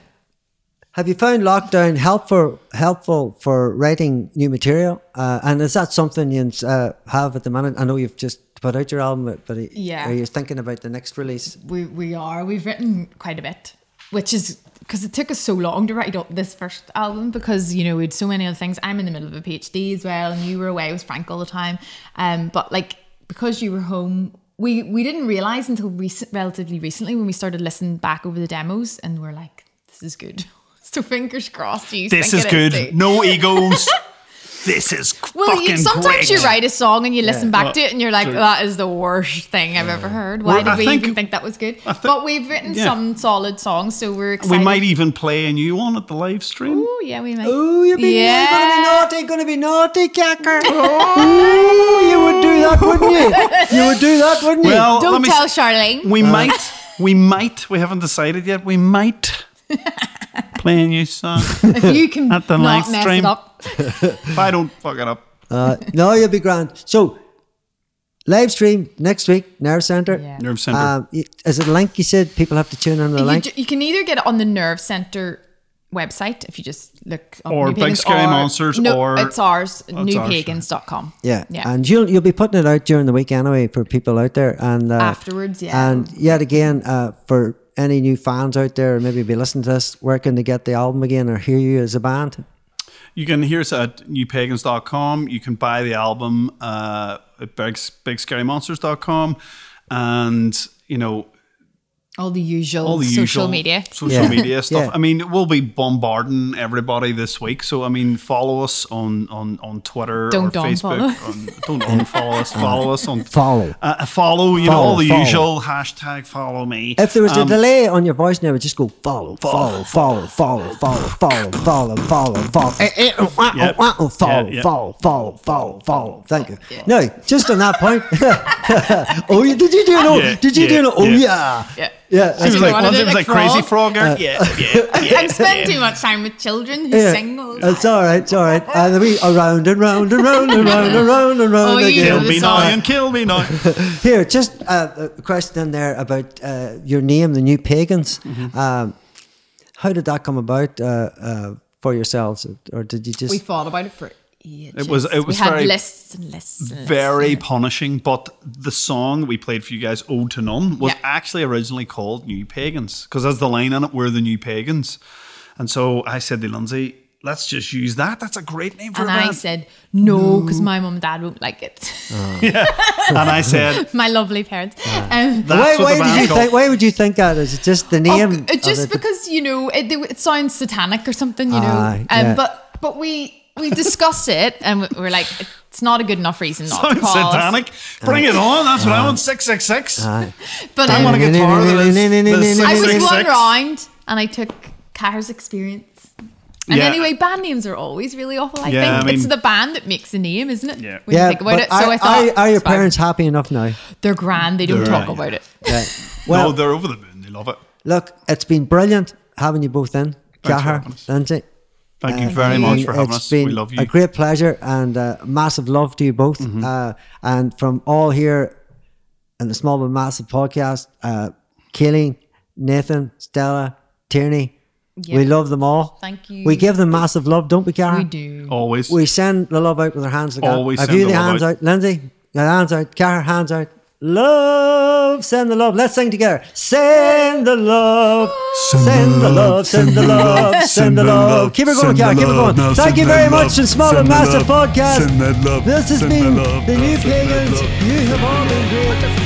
Have you found lockdown helpful helpful for writing new material? Uh, and is that something you uh, have at the minute? I know you've just put out your album, but- but
Yeah.
are you thinking about the next release?
we we are. We've written quite a bit, which is because it took us so long to write up this first album because you know we had so many other things. I'm in the middle of a PhD as well, and you were away with Frank all the time. Um, but like because you were home, we we didn't realize until recent, relatively recently when we started listening back over the demos, and we're like, this is good. So fingers crossed. You
This
think
is
it
good.
too.
No egos. this is
Well,
fucking
you, sometimes
great.
you write a song and you listen
Yeah.
back to it and you're like,
true.
that is the worst thing I've ever heard. Why
Well,
did
I
we
think-
even think that was good?
I thi-
but we've written
yeah.
some solid songs, so we're excited.
We might even play a new one at the live stream.
Oh yeah, we might.
Oh, you're being
Yeah.
gonna be naughty, gonna be naughty, Cacker. oh, you would do that, wouldn't you? You would do that, wouldn't you?
Well,
Don't tell
s-
Charlene.
We uh. might, we might, we haven't decided yet. We might play a new song
if you can
At the
not
live
mess
stream.
it up.
if I don't fuck it up.
uh, no, you'll be grand. So, live stream next week, Nerve Center.
Yeah.
Nerve Center.
Um, y- is it a link you said? People have to tune in on the
You,
link.
ju- you can either get it on the Nerve Center website if you just look up
Or
New
Big
Pagans,
Scary
or-
Monsters,
no,
or-
it's ours,
ours,
newpagans.com.
Yeah.
Yeah.
And you'll you'll be putting it out during the week anyway for people out there. And uh,
Afterwards, yeah.
And yet again, uh, for any new fans out there, maybe be listening to this, where can they get the album again or hear you as a band?
You can hear us at newpagans.com. You can buy the album uh, at big, bigscarymonsters.com. And, you know,
all the usual
all the
social
usual
media.
social
Yeah.
media stuff.
Yeah.
I mean, we'll be bombarding everybody this week. So I mean, follow us on on on Twitter
Don't
or Facebook.
unfollow.
On, don't unfollow us. Follow us on
Follow.
Uh, follow. You know all the
follow.
usual hashtag. Follow me.
If there was a
Um,
delay on your voice now, would just go follow, follow, follow, follow, follow, follow, follow, follow, follow,
Yep.
follow,
Yeah, yeah.
follow, follow, follow, follow. Thank you. No, just on that point. oh, you- did you do it? Oh,
Yeah,
did you
yeah,
do it? Oh,
yeah.
yeah.
Yeah.
Yeah.
It was like,
wanna
was
do
it was like
like
crazy
frog?
frogger. yeah, yeah, yeah.
I spend
yeah.
too much time with children who
Yeah.
sing all the
It's all right, it's all right. And we around and round and round and round and round and round
Oh,
again.
Kill me now and kill me now.
Here, just uh, a question in there about uh, your name, the New Pagans.
Mm-hmm.
Um, how did that come about uh, uh, for yourselves, or did you just?
We thought about it for ages.
It was- it was
we had
very-
lists and lists. And
Very
lists.
punishing. But the song we played for you guys, "Ode to None," was
Yeah.
actually originally called "New Pagans" because as the line in it, we're the new pagans. And so I said to Lindsay, "Let's just use that. That's a great name for
And
a
I
band."
said no because my mum and dad won't like it.
and I said,
my lovely parents. Um,
"That's
why,
what
why
the
did you think? Why would you think that? Is it just the
Oh,
name?
it
of
just
it?
because you know it, it sounds satanic or something, you know. Um,
yeah.
But but we we discussed it and we- we're like, it's not a good enough reason not to
Sounds
call us.
satanic. Bring it on. That's what I want. Six six six.
Aye.
But
I
um,
want a guitar that is the
I was
666.
going round and I took Car's experience. And
Yeah.
anyway, band names are always really awful. I
Yeah,
think
I
it's
mean-
the band that makes the name, isn't it?
Yeah.
When
Yeah,
you think about
but
it. So I,
are,
thought,
are, are your
it's fine.
parents happy enough now?
They're grand. They don't
They're-
talk
yeah.
about it.
Yeah.
Well,
Well,
they're over the moon. They love it.
look, it's been brilliant having you both in,
for
Cahir,
having us.
Lindsay.
Thank you
Uh,
very
you.
much for having
it's
us.
been
We love you.
A great pleasure and uh, massive love to you both.
Mm-hmm.
Uh, and from all here in the Small but Massive podcast, uh, Kayleen, Nathan, Stella, Tierney,
Yeah.
we love them all.
Thank you.
We give them massive love, don't we, Karen?
We do.
Always.
We send the love out with our hands like
Always
that. Have
send
you
the
the
love
hands
out.
out? Lindsay, your hands out. Karen, hands out. Love, send the love. Let's sing together. Send the love. Send the love, send the love, send the love. Keep it going,
Send
Keep it going. Thank you very much and Small and Massive. Podcast.
Send that love.
This has been the New Pagans. You have all been great.